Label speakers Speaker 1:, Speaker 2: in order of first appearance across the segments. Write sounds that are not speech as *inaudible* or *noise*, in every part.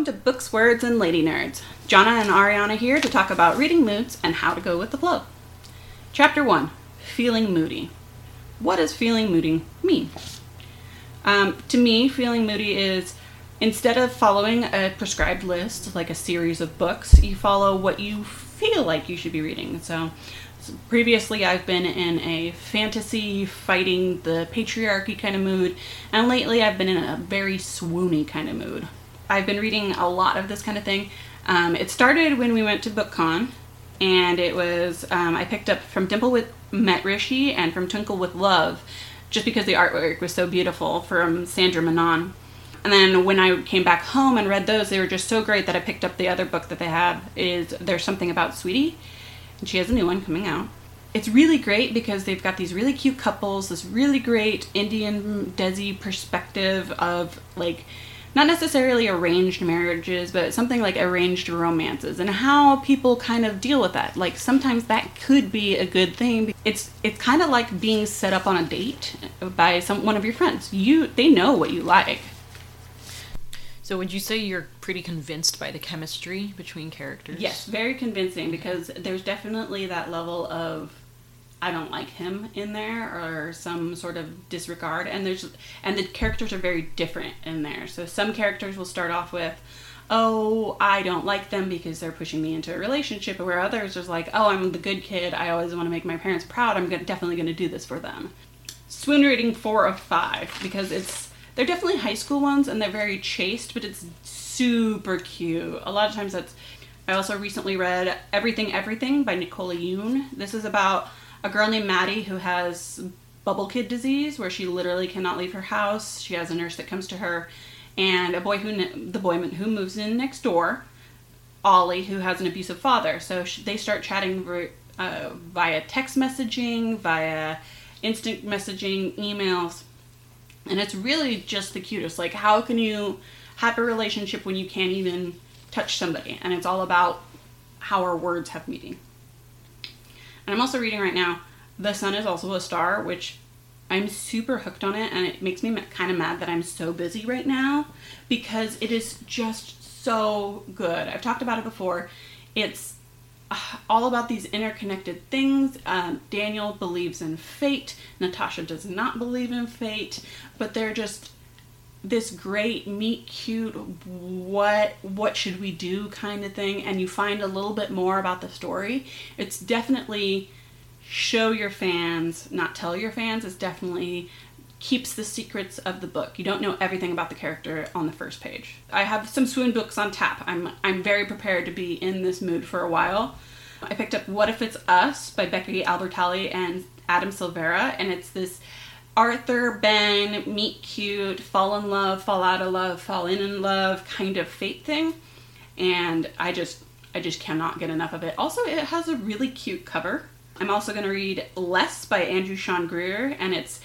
Speaker 1: welcome to Books, Words, and Lady Nerds. Jonna and Ariana here to talk about reading moods and how to go with the flow. Chapter 1 Feeling Moody. What does feeling moody mean? Um, to me, feeling moody is instead of following a prescribed list, like a series of books, you follow what you feel like you should be reading. So, so previously, I've been in a fantasy, fighting the patriarchy kind of mood, and lately, I've been in a very swoony kind of mood. I've been reading a lot of this kind of thing. Um, it started when we went to BookCon, and it was um, I picked up from Dimple with Met Rishi and from Twinkle with Love, just because the artwork was so beautiful from Sandhya Menon. And then when I came back home and read those, they were just so great that I picked up the other book that they have. Is there's something about Sweetie, and she has a new one coming out. It's really great because they've got these really cute couples, this really great Indian Desi perspective of like not necessarily arranged marriages, but something like arranged romances and how people kind of deal with that. Like sometimes that could be a good thing. It's it's kind of like being set up on a date by some one of your friends. You they know what you like.
Speaker 2: So would you say you're pretty convinced by the chemistry between characters?
Speaker 1: Yes, very convincing because there's definitely that level of I don't like him in there or some sort of disregard and there's and the characters are very different in there. So some characters will start off with oh, I don't like them because they're pushing me into a relationship, where others are like, oh, I'm the good kid. I always want to make my parents proud. I'm gonna, definitely going to do this for them. Swoon rating four of five because it's they're definitely high school ones and they're very chaste, but it's super cute. A lot of times that's. I also recently read Everything Everything by Nicola Yoon. This is about a girl named Maddie who has bubble kid disease where she literally cannot leave her house. She has a nurse that comes to her and a boy who the boy who moves in next door, Ollie, who has an abusive father. So they start chatting uh, via text messaging, via instant messaging, emails, and it's really just the cutest. Like, how can you have a relationship when you can't even touch somebody? And it's all about how our words have meaning. And I'm also reading right now The Sun is Also a Star, which I'm super hooked on it and it makes me kind of mad that I'm so busy right now because it is just so good. I've talked about it before. It's uh, all about these interconnected things. Um, Daniel believes in fate. Natasha does not believe in fate, but they're just this great meet cute what what should we do kind of thing and you find a little bit more about the story it's definitely show your fans not tell your fans it's definitely keeps the secrets of the book. You don't know everything about the character on the first page. I have some swoon books on tap. I'm i'm very prepared to be in this mood for a while. I picked up what if it's us by becky albertalli and adam silvera and it's this Arthur, Ben, meet cute, fall in love, fall out of love, fall in in love kind of fate thing. And I just I just cannot get enough of it. Also, it has a really cute cover. I'm also going to read Less by Andrew Sean Greer and it's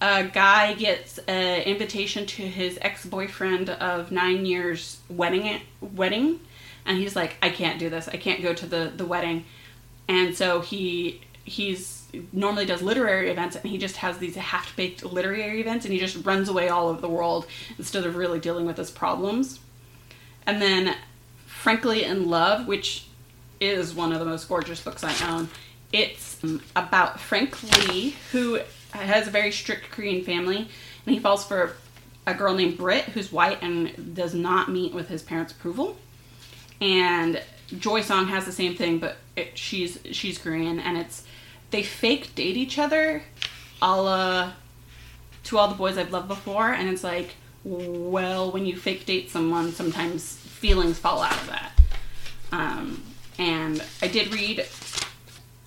Speaker 1: a guy gets an invitation to his ex-boyfriend of 9 years wedding wedding and he's like I can't do this. I can't go to the the wedding. And so he he's normally does literary events and he just has these half baked literary events and he just runs away all over the world instead of really dealing with his problems. And then Frankly in Love, which is one of the most gorgeous books I own. It's about Frank Lee, who has a very strict Korean family, and he falls for a girl named Britt, who's white and does not meet with his parents' approval. And Joy Song has the same thing, but it, she's she's Korean, and it's they fake date each other a la to all the boys I've loved before, and it's like, well, when you fake date someone, sometimes feelings fall out of that. Um, and I did read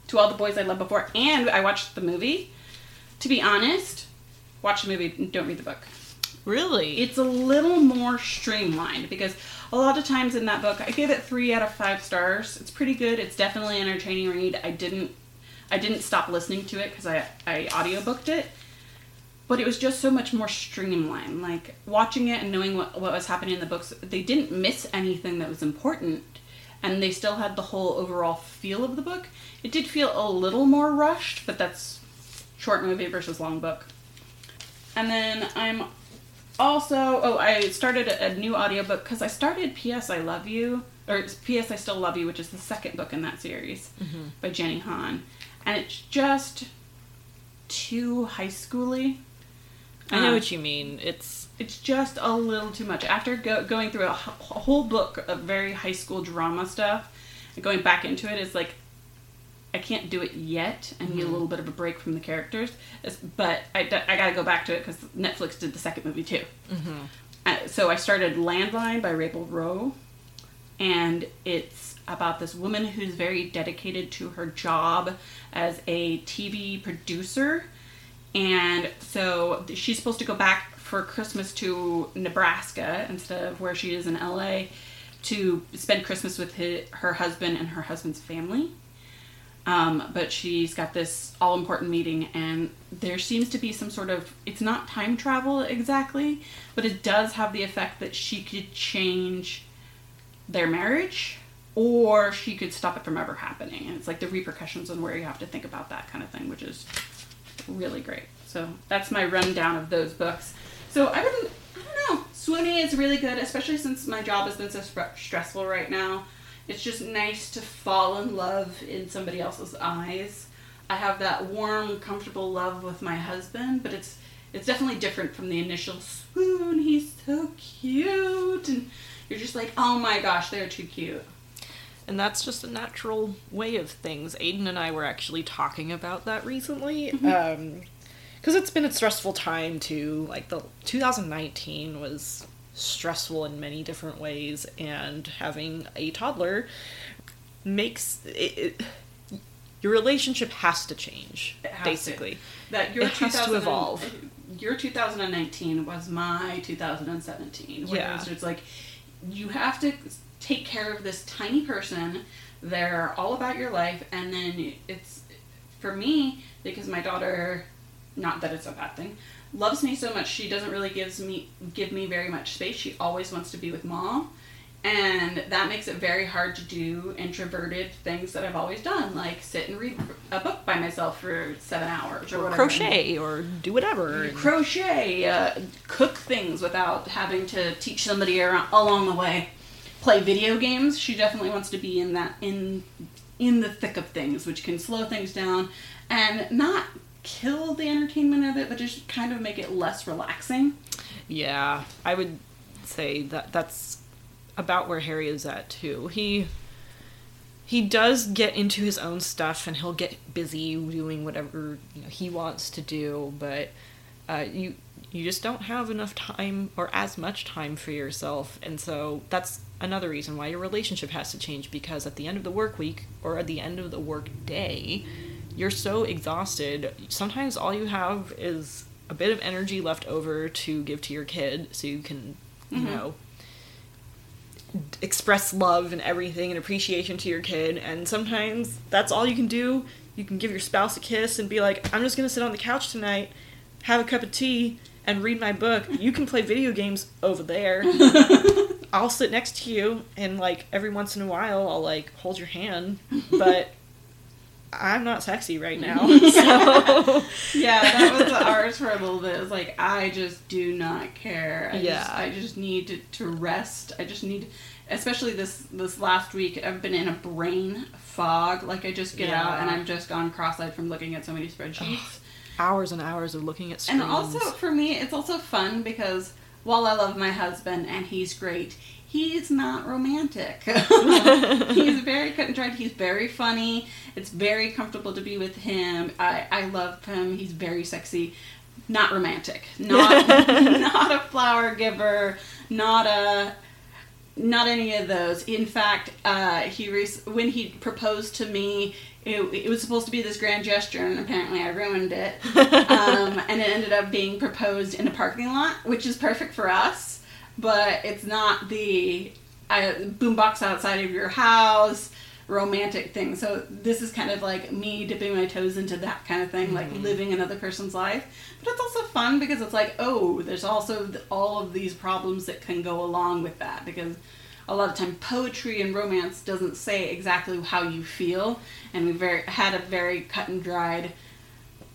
Speaker 1: to all the boys I loved before, and I watched the movie. To be honest, watch the movie, don't read the book.
Speaker 2: Really?
Speaker 1: It's a little more streamlined because a lot of times in that book, I gave it three out of five stars. It's pretty good. It's definitely an entertaining read. I didn't I didn't stop listening to it because I, I audiobooked it. But it was just so much more streamlined. Like watching it and knowing what, what was happening in the books, they didn't miss anything that was important. And they still had the whole overall feel of the book. It did feel a little more rushed, but that's short movie versus long book. And then I'm also, oh, I started a, new audiobook because I started P.S. I Love You, or it's P.S. I Still Love You, which is the second book in that series mm-hmm. by Jenny Han. And it's just too high schooly.
Speaker 2: I know
Speaker 1: Um,
Speaker 2: what you mean. It's
Speaker 1: it's just a little too much. After go, going through a, whole book of very high school drama stuff, and going back into it is like, I can't do it yet. I need a little bit of a break from the characters. It's- but I, d- I gotta go back to it because Netflix did the second movie too. Uh, so I started Landline by Rachel Rowe, and it's about this woman who's very dedicated to her job as a TV producer. And so she's supposed to go back for Christmas to Nebraska instead of where she is in LA to spend Christmas with hi her husband and her husband's family. Um, but she's got this all important meeting, and there seems to be some sort of it's not time travel exactly, but it does have the effect that she could change their marriage or she could stop it from ever happening. And it's like the repercussions and where you have to think about that kind of thing, which is really great. So that's my rundown of those books. So I wouldn't, I don't know. Swoonie is really good, especially since my job has been so stre- stressful right now. It's just nice to fall in love in somebody else's eyes. I have that warm, comfortable love with my husband, but it's it's definitely different from the initial swoon. He's so cute, and you're just like, oh my gosh, they're too cute.
Speaker 2: And that's just a natural way of things. Aiden and I were actually talking about that recently. Um because it's been a stressful time too. Like the 2019 was stressful in many different ways, and having a toddler makes it, it your relationship has to change
Speaker 1: It has to.
Speaker 2: basically.
Speaker 1: That your
Speaker 2: It has to
Speaker 1: 2000
Speaker 2: evolve.
Speaker 1: Your 2019 was my 2017. Where
Speaker 2: Yeah.
Speaker 1: it's like you have to take care of this tiny person. They're all about your life, and then it's for me because my daughter, not that it's a bad thing, loves me so much. She doesn't really gives me give me very much space. She always wants to be with mom. And that makes it very hard to do introverted things that I've always done, like sit and read a book by myself for seven hours or,
Speaker 2: Or
Speaker 1: whatever.
Speaker 2: crochet or do whatever.
Speaker 1: crochet, uh, cook things without having to teach somebody around, along the way. Play video games. She definitely wants to be in that in in the thick of things, which can slow things down and not kill the entertainment of it, but just kind of make it less relaxing.
Speaker 2: Yeah, I would say that that's about where Harry is at too. He he does get into his own stuff and he'll get busy doing whatever you know, he wants to do, but uh, you you just don't have enough time or as much time for yourself, and so that's another reason why your relationship has to change because at the end of the work week or at the end of the work day, you're so exhausted. Sometimes all you have is a bit of energy left over to give to your kid so you can, you mm-hmm. know, express love and everything and appreciation to your kid. And sometimes that's all you can do. You can give your spouse a kiss and be like, I'm just going to sit on the couch tonight, have a cup of tea, and read my book. You can play video games over there. *laughs* I'll sit next to you and like every once in a while I'll like hold your hand, but *laughs* I'm not sexy right now. *laughs* So
Speaker 1: Yeah, that was ours for a little bit. It's like I just do not care. I
Speaker 2: Yeah.
Speaker 1: just, I just need to, to rest. I just need, especially this this last week. I've been in a brain fog. Like I just get out and I'm just gone cross-eyed from looking at so many spreadsheets.
Speaker 2: hours and hours of looking at screens.
Speaker 1: And also for me, it's also fun because while I love my husband and he's great, he's not romantic. *laughs* he's very cut and dried. He's very funny. It's very comfortable to be with him. I, I love him. He's very sexy. Not romantic. Not *laughs* not a flower giver. Not a not any of those. In fact, uh, he rec- when he proposed to me, it, it was supposed to be this grand gesture, and apparently I ruined it. *laughs* um, and it ended up being proposed in a parking lot, which is perfect for us, but it's not the uh, boombox outside of your house romantic thing. So this is kind of like me dipping my toes into that kind of thing, like living another person's life. But it's also fun because it's like, oh, there's also all of these problems that can go along with that because a lot of time poetry and romance doesn't say exactly how you feel and we very had a very cut and dried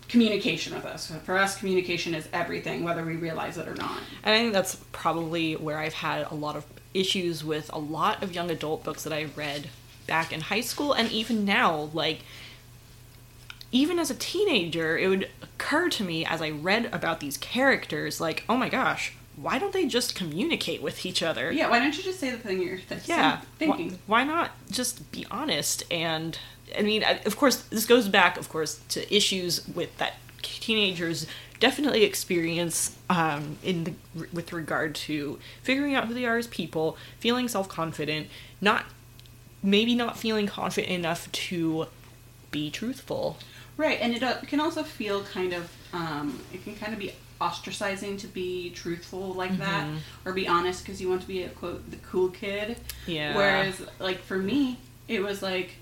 Speaker 1: communication with us. For us, communication is everything, whether we realize it or not.
Speaker 2: And I think that's probably where I've had a lot of issues with a lot of young adult books that I read back in high school and even now. Like, even as a teenager, it would occur to me as I read about these characters, like, oh my gosh, why don't they just communicate with each other?
Speaker 1: Yeah, why don't you just say the thing you're th-
Speaker 2: Yeah.
Speaker 1: thinking?
Speaker 2: Why, why not just be honest? And I mean, of course, this goes back, of course, to issues with that teenagers definitely experience um, in the, with regard to figuring out who they are as people, feeling self confident, not maybe not feeling confident enough to be truthful.
Speaker 1: Right, and it uh, can also feel kind of, um, it can kind of be ostracizing to be truthful like that
Speaker 2: Mm-hmm.
Speaker 1: or be honest because you want to be a quote the cool kid.
Speaker 2: Yeah.
Speaker 1: Whereas, like for me, it was like,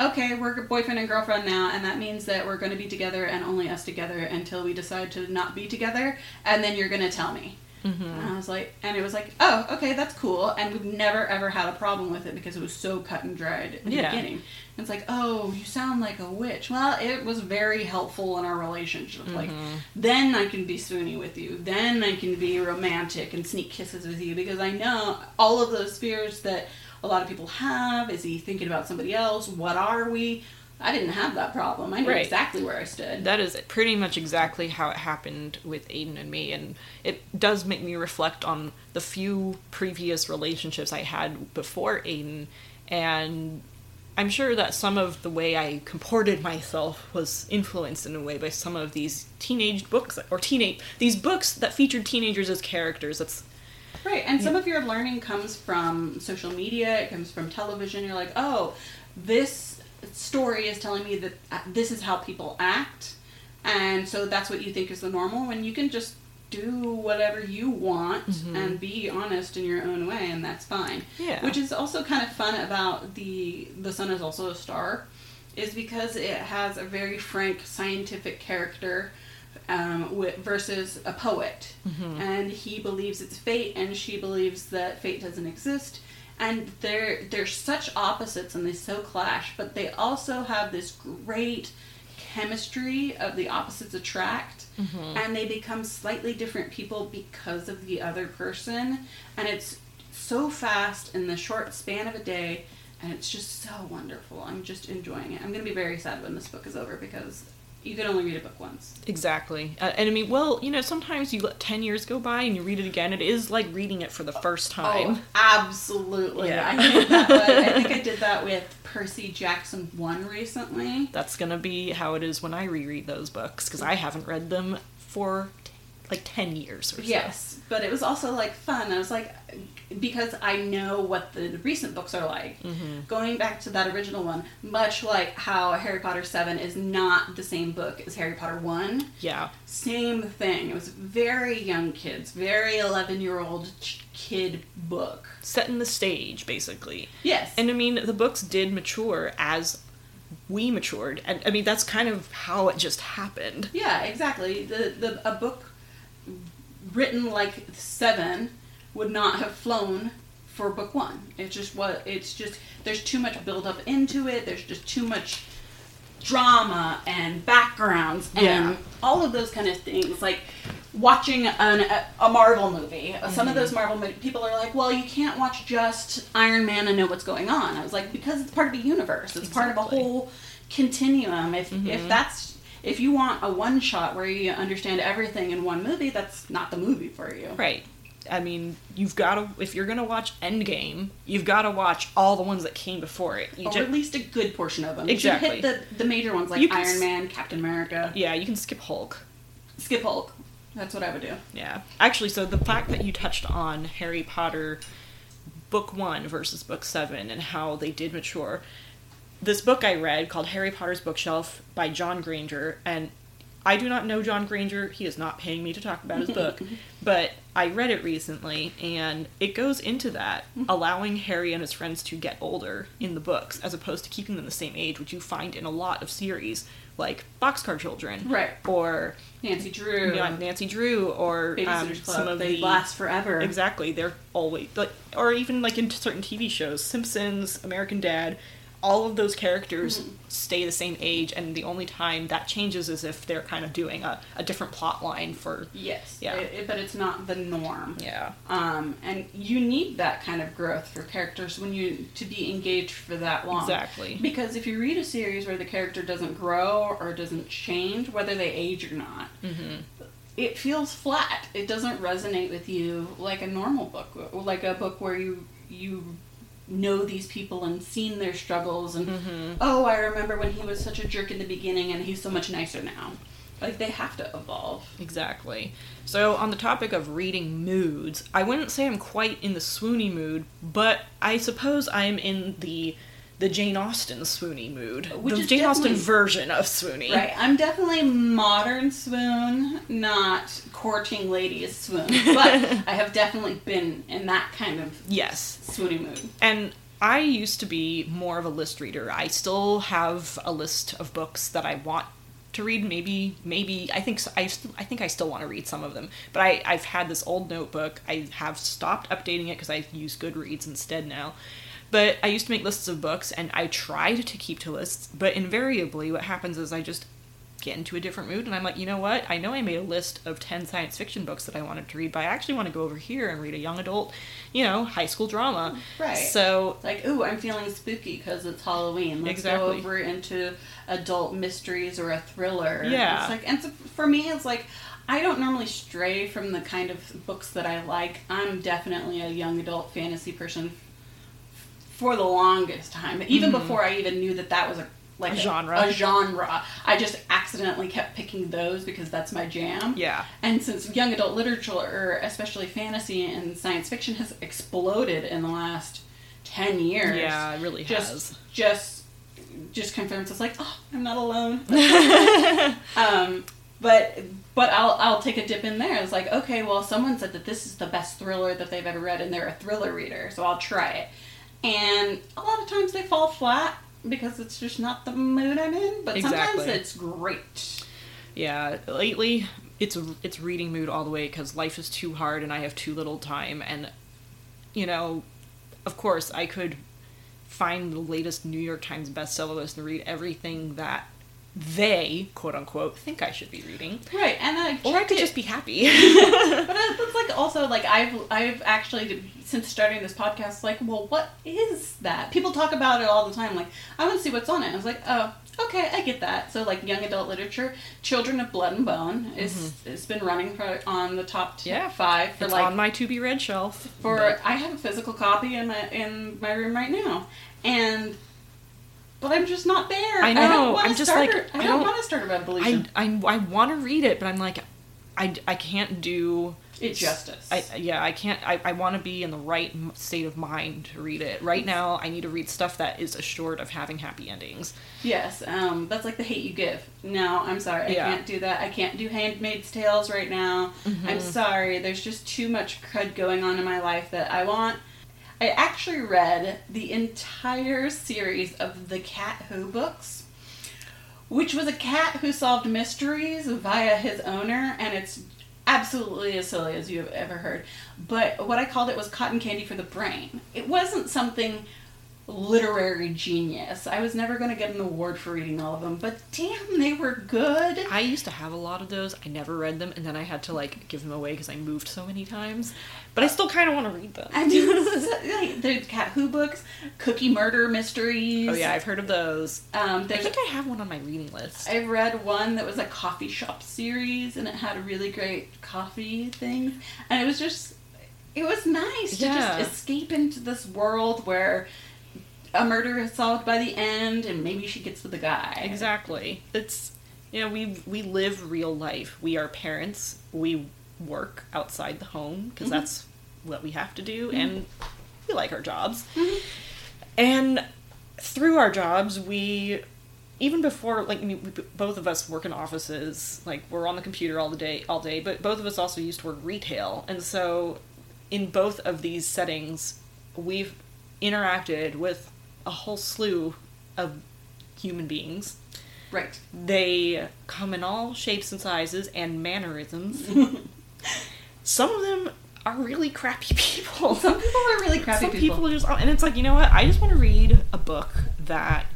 Speaker 1: okay, we're a boyfriend and girlfriend now, and that means that we're going to be together and only us together until we decide to not be together, and then you're going to tell me.
Speaker 2: Mm-hmm.
Speaker 1: And I was like, and it was like, oh, okay, that's cool. And we've never ever had a problem with it because it was so cut and dried in the
Speaker 2: Yeah.
Speaker 1: beginning. And it's like, oh, you sound like a witch. Well, it was very helpful in our relationship. Like,
Speaker 2: Mm-hmm.
Speaker 1: then I can be swoony with you. Then I can be romantic and sneak kisses with you because I know all of those fears that a lot of people have. Is he thinking about somebody else? What are we? I didn't have that problem. I knew
Speaker 2: Right.
Speaker 1: exactly where I stood.
Speaker 2: That is pretty much exactly how it happened with Aiden and me, and it does make me reflect on the few previous relationships I had before Aiden, and I'm sure that some of the way I comported myself was influenced in a way by some of these teenage books or teenage these books that featured teenagers as characters. That's
Speaker 1: Right, and some of your learning comes from social media, it comes from television. You're like, oh, this story is telling me that uh, this is how people act, and so that's what you think is the normal, when you can just do whatever you want and be honest in your own way, and that's fine.
Speaker 2: Yeah.
Speaker 1: Which is also kind of fun about the The Sun is Also a Star, is because it has a very frank scientific character um, wi- versus a poet, and he believes it's fate, and she believes that fate doesn't exist. And they're they're such opposites, and they so clash, but they also have this great chemistry of the opposites attract, and they become slightly different people because of the other person, and it's so fast in the short span of a day. And it's just so wonderful. I'm just enjoying it. I'm going to be very sad when this book is over because you can only read a book once.
Speaker 2: exactly, uh, and I mean, well, you know, sometimes you let ten years go by and you read it again. It is like reading it for the first time.
Speaker 1: Oh, absolutely.
Speaker 2: Yeah.
Speaker 1: I did that. With, I *laughs* think I did that with Percy Jackson one recently.
Speaker 2: That's gonna be how it is when I reread those books because I haven't read them for like ten years or so.
Speaker 1: Yes, but it was also like fun. I was like, because I know what the recent books are like. Mm-hmm. Going back to that original one, much like how Harry Potter seven is not the same book as Harry Potter one.
Speaker 2: Yeah.
Speaker 1: Same thing. It was very young kids, very eleven year old kid book.
Speaker 2: Set in the stage, basically.
Speaker 1: Yes,
Speaker 2: And I mean, the books did mature as we matured, and I mean that's kind of how it just happened.
Speaker 1: Yeah, exactly. The the a book written like seven would not have flown for book one. It's just what it's just there's too much build up into it. There's just too much drama and backgrounds and
Speaker 2: Yeah.
Speaker 1: all of those kind of things. Like watching an, a, Marvel movie. Uh, some of mm-hmm. those Marvel mo- people are like, well, you can't watch just Iron Man and know what's going on. I was like, because it's part of a universe. It's part of a whole continuum. If if mm-hmm. that's if you want a one shot where you understand everything in one movie, that's not the movie for you.
Speaker 2: Right. I mean, you've got to if you're gonna watch Endgame, you've got to watch all the ones that came before it. You
Speaker 1: Or
Speaker 2: ju-
Speaker 1: at least a good portion of them.
Speaker 2: Exactly.
Speaker 1: You should hit the, the major ones like
Speaker 2: You
Speaker 1: Iron Man, Captain America,
Speaker 2: yeah, you can skip Hulk.
Speaker 1: Skip Hulk. That's what I would do.
Speaker 2: Yeah. Actually, so the fact that you touched on Harry Potter book 1 versus book 7 and how they did mature. This book I read called Harry Potter's Bookshelf by John Granger and I do not know John Granger. He is not paying me to talk about his book, *laughs* but I read it recently and it goes into that, allowing Harry and his friends to get older in the books as opposed to keeping them the same age, which you find in a lot of series like Boxcar Children.
Speaker 1: Right.
Speaker 2: Or
Speaker 1: Nancy Drew.
Speaker 2: you know, Nancy Drew or um, some of
Speaker 1: they
Speaker 2: the
Speaker 1: last forever.
Speaker 2: exactly they're always like or even like in certain TV shows Simpsons American Dad all of those characters stay the same age, and the only time that changes is if they're kind of doing a, a different plot line for.
Speaker 1: Yes.
Speaker 2: Yeah.
Speaker 1: It- it- but it's not the norm.
Speaker 2: Yeah.
Speaker 1: Um, and you need that kind of growth for characters when you to be engaged for that long.
Speaker 2: Exactly.
Speaker 1: Because if you read a series where the character doesn't grow or doesn't change, whether they age or not,
Speaker 2: Mm-hmm.
Speaker 1: it feels flat. It doesn't resonate with you like a normal book, like a book where you you know these people and seen their struggles and
Speaker 2: Mm-hmm.
Speaker 1: oh, I remember when he was such a jerk in the beginning and he's so much nicer now. Like they have to evolve.
Speaker 2: Exactly. So, on the topic of reading moods, I wouldn't say I'm quite in the swoony mood, but I suppose I'm in the the Jane Austen swoony mood.
Speaker 1: Which
Speaker 2: the Jane Austen version of swoony.
Speaker 1: Right. I'm definitely modern swoon, not courting ladies swoon. But *laughs* I have definitely been in that kind of
Speaker 2: Yes.
Speaker 1: swoony mood.
Speaker 2: And I used to be more of a list reader. I still have a list of books that I want to read. Maybe, maybe I think s- I, st- I think I still want to read some of them. But I, I've had this old notebook. I have stopped updating it because I use Goodreads instead now. But I used to make lists of books, and I tried to keep to lists. But invariably, what happens is I just get into a different mood, and I'm like, you know what? I know I made a list of ten science fiction books that I wanted to read, but I actually want to go over here and read a young adult, you know, high school drama.
Speaker 1: Right.
Speaker 2: So
Speaker 1: Like, ooh, I'm feeling spooky because it's Halloween. Let's go over into adult mysteries or a thriller.
Speaker 2: Yeah.
Speaker 1: It's like, and so for me, it's like, I don't normally stray from the kind of books that I like. I'm definitely a young adult fantasy person for the longest time. Even before I even knew that that was a like
Speaker 2: Mm-hmm. A genre.
Speaker 1: A, genre. I just accidentally kept picking those because that's my jam.
Speaker 2: yeah,
Speaker 1: And since young adult literature, or especially fantasy and science fiction, has exploded in the last ten years,
Speaker 2: yeah, it really
Speaker 1: just
Speaker 2: has.
Speaker 1: just just confirms it's like, oh, I'm not alone. *laughs* *laughs* um, but but I'll I'll take a dip in there. It's like, okay, well, someone said that this is the best thriller that they've ever read, and they're a thriller reader, so I'll try it. And a lot of times they fall flat because it's just not the mood I'm in. But sometimes it's great.
Speaker 2: Yeah, lately it's it's reading mood all the way because life is too hard and I have too little time. And you know, of course, I could find the latest New York Times bestseller list and read everything that they quote unquote think I should be reading,
Speaker 1: Right, and I
Speaker 2: or I could
Speaker 1: it-
Speaker 2: just be happy. *laughs*
Speaker 1: But that's *laughs* like also like I've I've actually since starting this podcast like well what is that people talk about it all the time like I want to see what's on it I was like oh okay I get that so like young adult literature Children of Blood and Bone is it's been running for, on the top t-
Speaker 2: Mm-hmm. Yeah.
Speaker 1: five for
Speaker 2: it's
Speaker 1: like
Speaker 2: on my to be read shelf.
Speaker 1: for
Speaker 2: but-
Speaker 1: I have a physical copy in my in my room right now and but I'm just not there
Speaker 2: I
Speaker 1: I
Speaker 2: know, I'm
Speaker 1: to
Speaker 2: just
Speaker 1: start
Speaker 2: like,
Speaker 1: a- I
Speaker 2: I
Speaker 1: don't want to start a revolution
Speaker 2: I I, I want to read it, but I'm like, I, I can't do
Speaker 1: it justice
Speaker 2: I yeah, I can't. I, I want to be in the right state of mind to read it. Right now, I need to read stuff that is assured of having happy endings.
Speaker 1: Yes, um, that's like the hate you give. No, I'm sorry,
Speaker 2: Yeah.
Speaker 1: I can't do that. I can't do Handmaid's Tales right now.
Speaker 2: Mm-hmm.
Speaker 1: I'm sorry. There's just too much crud going on in my life that I want. I actually read the entire series of the Cat Who books, which was a cat who solved mysteries via his owner, and it's absolutely as silly as you have ever heard. But what I called it was cotton candy for the brain. It wasn't something literary genius. I was never going to get an award for reading all of them, but damn, they were good.
Speaker 2: I used to have a lot of those. I never read them, and then I had to like give them away because I moved so many times. But I still kind of want to read them. *laughs*
Speaker 1: I do. the Cat Who books, Cookie Murder Mysteries.
Speaker 2: oh yeah, I've heard of those.
Speaker 1: Um,
Speaker 2: I think I have one on my reading list.
Speaker 1: I read one that was a coffee shop series, and it had a really great coffee thing, and it was just, it was nice to just escape into this world where a murder is solved by the end, and maybe she gets with the guy.
Speaker 2: Exactly. It's you know we we live real life. We are parents. We work outside the home because mm-hmm. that's what we have to do, mm-hmm. and we like our jobs. Mm-hmm. And through our jobs, we even before like I mean, we, both of us work in offices. Like we're on the computer all the day, all day. But both of us also used to work retail, and so in both of these settings, we've interacted with a whole slew of human beings.
Speaker 1: Right.
Speaker 2: They come in all shapes and sizes and mannerisms. *laughs* Some of them are really crappy *laughs* people.
Speaker 1: Some people are really crappy
Speaker 2: Some
Speaker 1: people.
Speaker 2: people just, and it's like, you know what? I just want to read a book that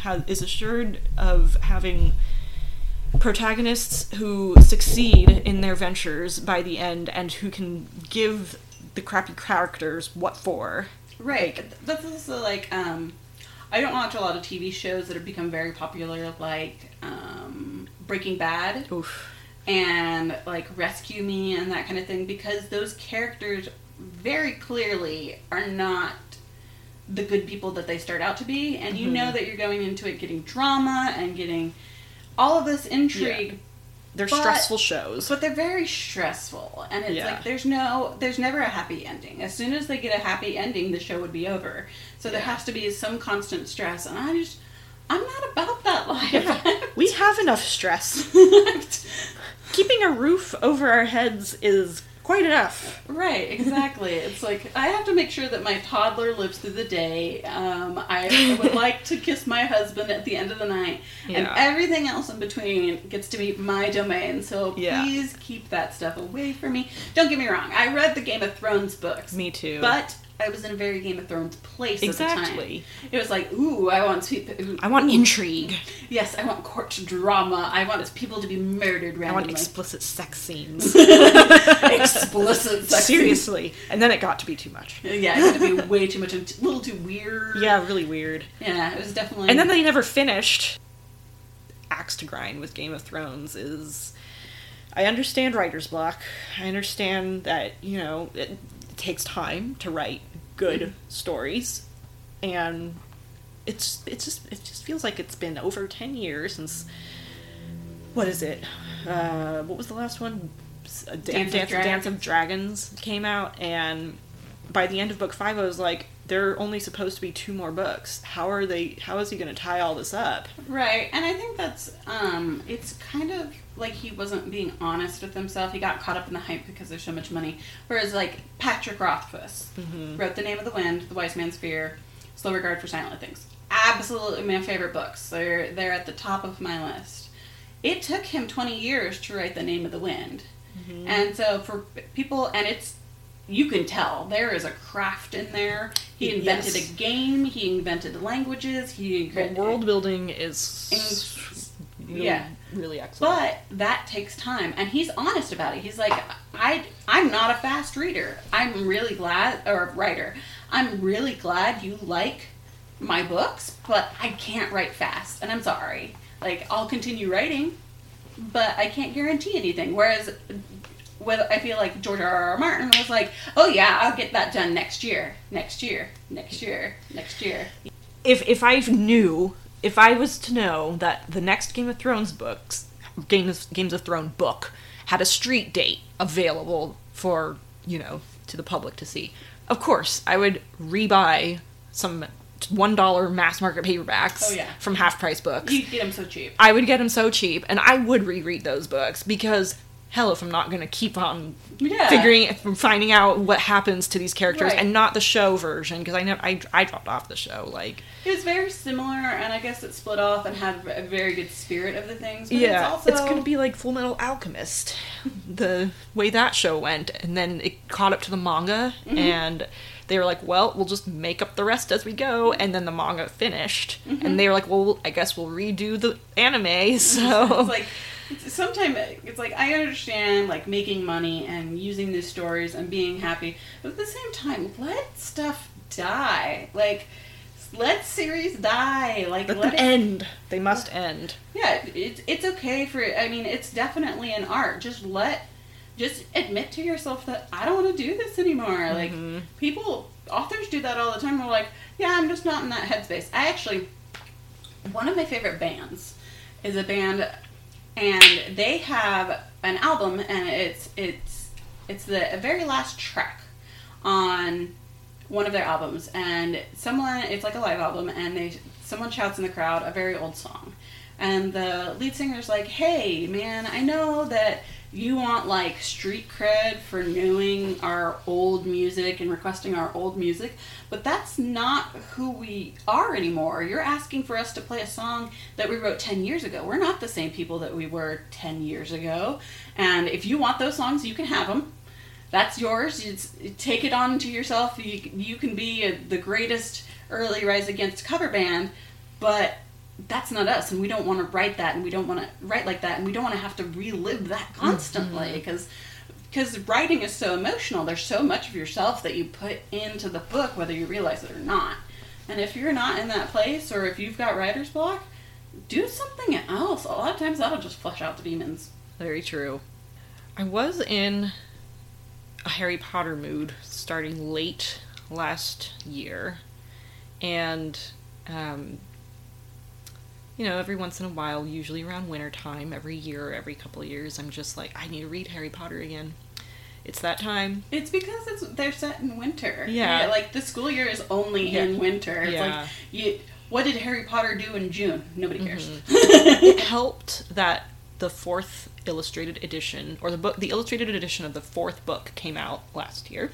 Speaker 2: has, is assured of having protagonists who succeed in their ventures by the end and who can give the crappy characters what for.
Speaker 1: Right. That's also like um, I don't watch a lot of TV shows that have become very popular, like um, Breaking Bad
Speaker 2: Oof.
Speaker 1: And like Rescue Me and that kind of thing, because those characters very clearly are not the good people that they start out to be, and you
Speaker 2: Mhm.
Speaker 1: know that you're going into it getting drama and getting all of this intrigue.
Speaker 2: They're
Speaker 1: But-
Speaker 2: stressful shows.
Speaker 1: But they're very stressful, and it's
Speaker 2: Yeah.
Speaker 1: like there's no, there's never a happy ending. As soon as they get a happy ending, the show would be over. So there has to be some constant stress, and I just, I'm not about that *laughs* life.
Speaker 2: Yeah. we have enough stress. *laughs* *laughs* Keeping a roof over our heads is quite enough.
Speaker 1: right, exactly. It's like I have to make sure that my toddler lives through the day. Um, I would *laughs* like to kiss my husband at the end of the night, and everything else in between gets to be my domain. So
Speaker 2: Yeah.
Speaker 1: please keep that stuff away from me. Don't get me wrong. I read the Game of Thrones books.
Speaker 2: Me too.
Speaker 1: But I was in a very Game of Thrones place at the time.
Speaker 2: exactly.
Speaker 1: It was like, ooh, I want to.
Speaker 2: I want intrigue.
Speaker 1: Yes, I want court drama. I want people to be murdered
Speaker 2: I
Speaker 1: randomly.
Speaker 2: want explicit sex scenes. *laughs*
Speaker 1: explicit. sex
Speaker 2: Seriously. And then it got to be too much.
Speaker 1: Yeah, it got to be way too much, a little too weird.
Speaker 2: Yeah, really weird.
Speaker 1: Yeah, it was definitely.
Speaker 2: And then they never finished. Axe to grind with Game of Thrones is. I understand writer's block. I understand that, you know, it takes time to write good stories. And it's it's just it just feels like it's been over 10 years since what is it? Uh, what was the last one? Uh,
Speaker 1: Dance of
Speaker 2: Dance,
Speaker 1: Dragons.
Speaker 2: Dance of Dragons came out and by the end of book 5 I was like there are only supposed to be two more books. How are they how is he going to tie all this up?
Speaker 1: Right, and I think that's um, it's kind of like he wasn't being honest with himself. He got caught up in the hype because there's so much money. Whereas like Patrick Rothfuss
Speaker 2: Mhm.
Speaker 1: wrote *The Name of the Wind*, *The Wise Man's Fear*, *Slow Regard for Silent Things*. Absolutely my favorite books. They're they're at the top of my list. It took him 20 years to write *The Name of the Wind*, and so for people, and it's you can tell there is a craft in there. He invented
Speaker 2: Yes.
Speaker 1: a game. He invented languages. He
Speaker 2: The world building is
Speaker 1: In-
Speaker 2: really,
Speaker 1: yeah.
Speaker 2: really excellent.
Speaker 1: But that takes time, and he's honest about it. He's like, I, I'm not a fast reader. I'm really glad, or writer. I'm really glad you like my books, but I can't write fast, and I'm sorry. Like, I'll continue writing, but I can't guarantee anything. Whereas, with I feel like George R. R. Martin was like, oh yeah, I'll get that done next year, next year, next year, next year.
Speaker 2: if if I knew, if I was to know that the next Game of Thrones books, Games Games of Thrones book had a street date available for you know to the public to see, of course I would rebuy some one dollar mass market paperbacks
Speaker 1: Oh, yeah.
Speaker 2: from half price books.
Speaker 1: You get them so cheap.
Speaker 2: I would get them so cheap, and I would reread those books because hell, if I'm not going to keep on
Speaker 1: Yeah.
Speaker 2: figuring, finding out what happens to these characters,
Speaker 1: Right.
Speaker 2: and not the show version because I never, I, I dropped off the show. Like,
Speaker 1: It was very similar, and I guess it split off and had a very good spirit of the things. But
Speaker 2: yeah,
Speaker 1: it's also
Speaker 2: it's going to be like Full Metal Alchemist, the way that show went, and then it caught up to the manga,
Speaker 1: Mm-hmm.
Speaker 2: and they were like, "Well, we'll just make up the rest as we go," and then the manga finished,
Speaker 1: Mm-hmm.
Speaker 2: and they were like, "Well, I guess we'll redo the anime." *laughs* So
Speaker 1: it's like sometimes it's like I understand like making money and using these stories and being happy, but at the same time, let stuff die. Like let series die. Like
Speaker 2: let
Speaker 1: let
Speaker 2: them
Speaker 1: it
Speaker 2: end. They must end.
Speaker 1: Yeah, it's it's okay for. I mean, it's definitely an art. Just let, just admit to yourself that I don't want to do this anymore. Like
Speaker 2: Mhm.
Speaker 1: people, authors do that all the time. They're like, yeah, I'm just not in that headspace. I actually, one of my favorite bands is a band, and they have an album, and it's it's it's the very last track on one of their albums. And someone it's like a live album and they someone shouts in the crowd a very old song. And the lead singer's like hey man i know that you want like street cred for knowing our old music and requesting our old music but that's not who we are anymore you're asking for us to play a song that we wrote 10 years ago we're not the same people that we were 10 years ago and if you want those songs you can have them that's yours. Take it on to yourself. You, you can be a, the greatest early Rise Against cover band, but that's not us, and we don't want to write that, and we don't want to write like that, and we don't want to have to relive that constantly because. Because writing is so emotional, there's so much of yourself that you put into the book, whether you realize it or not. And if you're not in that place, or if you've got writer's block, do something else. A lot of times that'll just flush out the demons.
Speaker 2: Very true. I was in a Harry Potter mood starting late last year, and um, you know, every once in a while, usually around winter time, every year, or every couple of years, I'm just like, I need to read Harry Potter again. It's that time.
Speaker 1: It's because it's they're set in winter.
Speaker 2: Yeah.
Speaker 1: like the school year is only
Speaker 2: Yeah.
Speaker 1: in winter. It's
Speaker 2: Yeah.
Speaker 1: like you. What did Harry Potter do in June? Nobody cares.
Speaker 2: Mm-hmm. *laughs* it helped that the fourth illustrated edition or the book the illustrated edition of the fourth book came out last year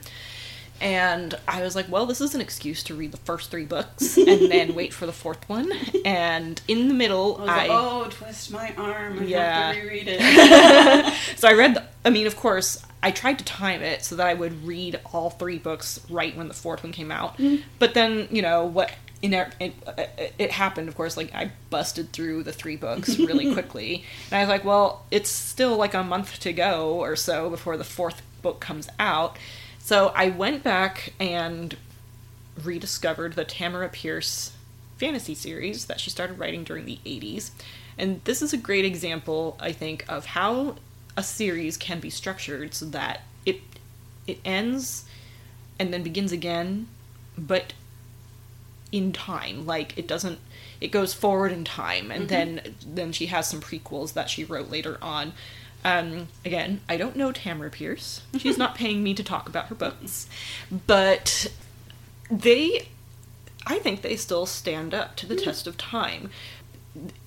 Speaker 2: and i was like well this is an excuse to read the first three books and *laughs* then wait for the fourth one and in the middle
Speaker 1: I was
Speaker 2: i
Speaker 1: like, oh, twist my arm. I
Speaker 2: Yeah.
Speaker 1: have to reread it. *laughs*
Speaker 2: so i read the, i mean of course i tried to time it so that i would read all three books right when the fourth one came out mm-hmm. but then you know what in it, it, it happened of course like i busted through the three books really *laughs* quickly and i was like well it's still like a month to go or so before the fourth book comes out so i went back and rediscovered the tamora pierce fantasy series that she started writing during the 80s and this is a great example i think of how a series can be structured so that it it ends and then begins again but in time. Like it doesn't it goes forward in time and mm-hmm. then then she has some prequels that she wrote later on um, again i don't know tamora pierce. She's not paying me to talk about her books. But they i think they still stand up to the test of time.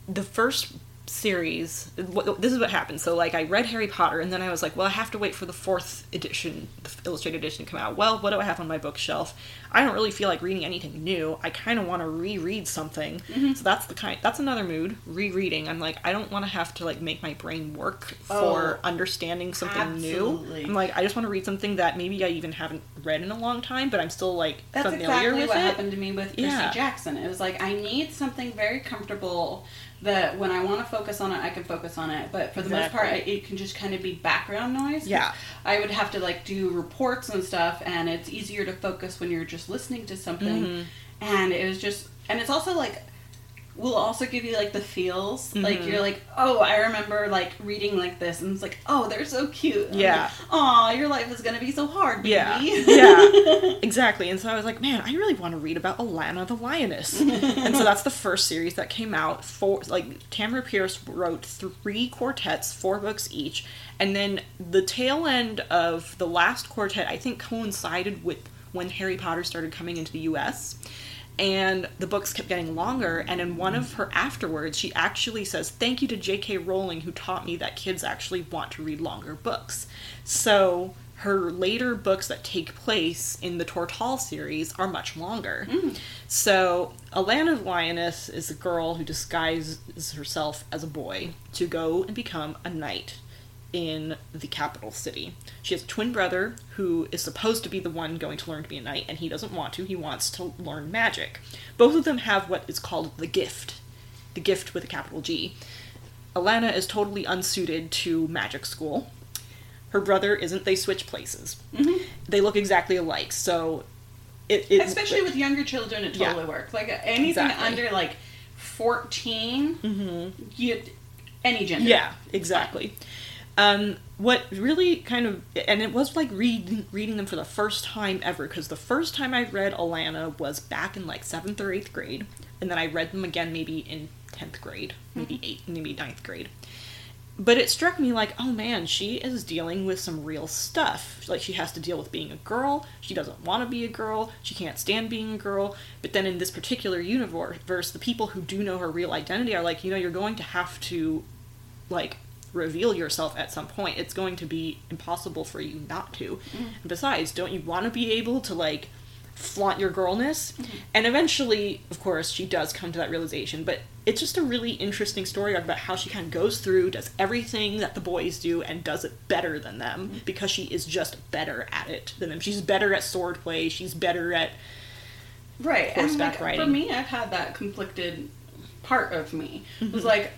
Speaker 2: The first series. This is what happened. So like i read harry potter and then i was like well i have to wait for the fourth edition the illustrated edition to come out. Well what do i have on my bookshelf? I don't really feel like reading anything new. I kind of want to reread something. Mm-hmm. So that's the kind that's another mood rereading. I'm like i don't want to have to like make my brain work for
Speaker 1: Oh,
Speaker 2: understanding something
Speaker 1: absolutely.
Speaker 2: new i'm like i just want to read something that maybe i even haven't read in a long time but i'm still like
Speaker 1: That's
Speaker 2: familiar
Speaker 1: exactly
Speaker 2: with
Speaker 1: what
Speaker 2: it.
Speaker 1: happened to me with Percy
Speaker 2: Yeah.
Speaker 1: Jackson. It was like I need something very comfortable that when I want to focus on it, I can focus on it. But for the most part, I, it can just kind of be background noise.
Speaker 2: Yeah.
Speaker 1: I would have to like do reports and stuff, and it's easier to focus when you're just listening to something.
Speaker 2: Mm-hmm.
Speaker 1: And it was just, and it's also like will also give you like the feels. Like
Speaker 2: Mm-hmm.
Speaker 1: you're like, oh, I remember like reading like this, and it's like, oh, they're so cute.
Speaker 2: Yeah.
Speaker 1: Aw, your life is gonna be so hard, baby.
Speaker 2: Yeah, *laughs* yeah, exactly. And so I was like, man, I really want to read about Alanna the lioness. and so that's the first series that came out. For like Tamora Pierce wrote three quartets, four books each, and then the tail end of the last quartet, I think, coincided with when Harry Potter started coming into the U.S. And the books kept getting longer, and in one of her afterwards, she actually says, Thank you to J.K. Rowling, who taught me that kids actually want to read longer books. So her later books that take place in the Tortall series are much longer. Mm. So Alanna Lioness is a girl who disguises herself as a boy to go and become a knight in the capital city. She has a twin brother who is supposed to be the one going to learn to be a knight, and he doesn't want to. He wants to learn magic. Both of them have what is called the gift, the gift with a capital G. Alanna is totally unsuited to magic school. Her brother isn't. They switch places. Mm-hmm. They look exactly alike. So, it, it
Speaker 1: Especially with younger children, it
Speaker 2: Yeah.
Speaker 1: totally works. Like anything
Speaker 2: Exactly.
Speaker 1: under like 14 mm-hmm. you any gender.
Speaker 2: Yeah, exactly. Um, what really kind of, and it was like reading reading them for the first time ever because the first time I read Alanna was back in like seventh or eighth grade, and then I read them again maybe in tenth grade, maybe eighth, maybe ninth grade. But it struck me like, oh man, she is dealing with some real stuff. Like she has to deal with being a girl. She doesn't want to be a girl. She can't stand being a girl. But then in this particular universe, the people who do know her real identity are like, you know, you're going to have to like reveal yourself at some point. It's going to be impossible for you not to. And besides, don't you want to be able to like flaunt your girlness? And eventually, of course, she does come to that realization, but it's just a really interesting story arc about how she kind of goes through, does everything that the boys do, and does it better than them
Speaker 1: Mm-hmm.
Speaker 2: because she is just better at it than them. She's better at swordplay. She's better at
Speaker 1: right and
Speaker 2: horseback
Speaker 1: like,
Speaker 2: riding.
Speaker 1: for me i've had that conflicted part of me it
Speaker 2: Mm-hmm.
Speaker 1: was like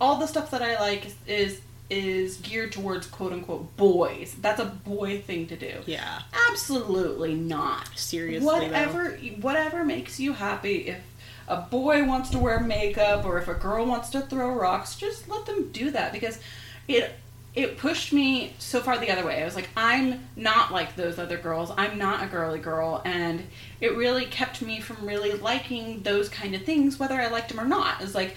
Speaker 1: all the stuff that i like is is geared towards quote unquote boys. That's a boy thing to do.
Speaker 2: Yeah.
Speaker 1: absolutely not.
Speaker 2: Seriously, though.
Speaker 1: whatever whatever makes you happy. If a boy wants to wear makeup or if a girl wants to throw rocks just let them do that because it it pushed me so far the other way. I was like i'm not like those other girls. I'm not a girly girl. And it really kept me from really liking those kind of things whether i liked them or not. It's like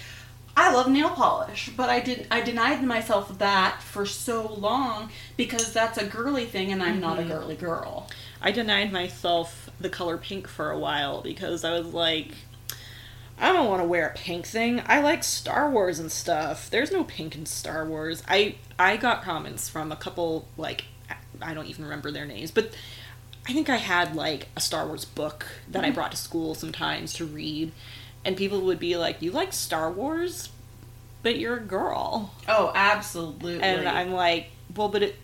Speaker 1: I love nail polish, but I did I denied myself that for so long because that's a girly thing and I'm not a mm-hmm. girly girl.
Speaker 2: I denied myself the color pink for a while because I was like, I don't want to wear a pink thing. I like Star Wars and stuff. There's no pink in Star Wars. I I got comments from a couple like I don't even remember their names, but I think I had like a Star Wars book that I mm-hmm. brought to school sometimes to read, and people would be like, "You like Star Wars, but you're a girl,"
Speaker 1: Oh, absolutely.
Speaker 2: and I'm like, "Well, but it."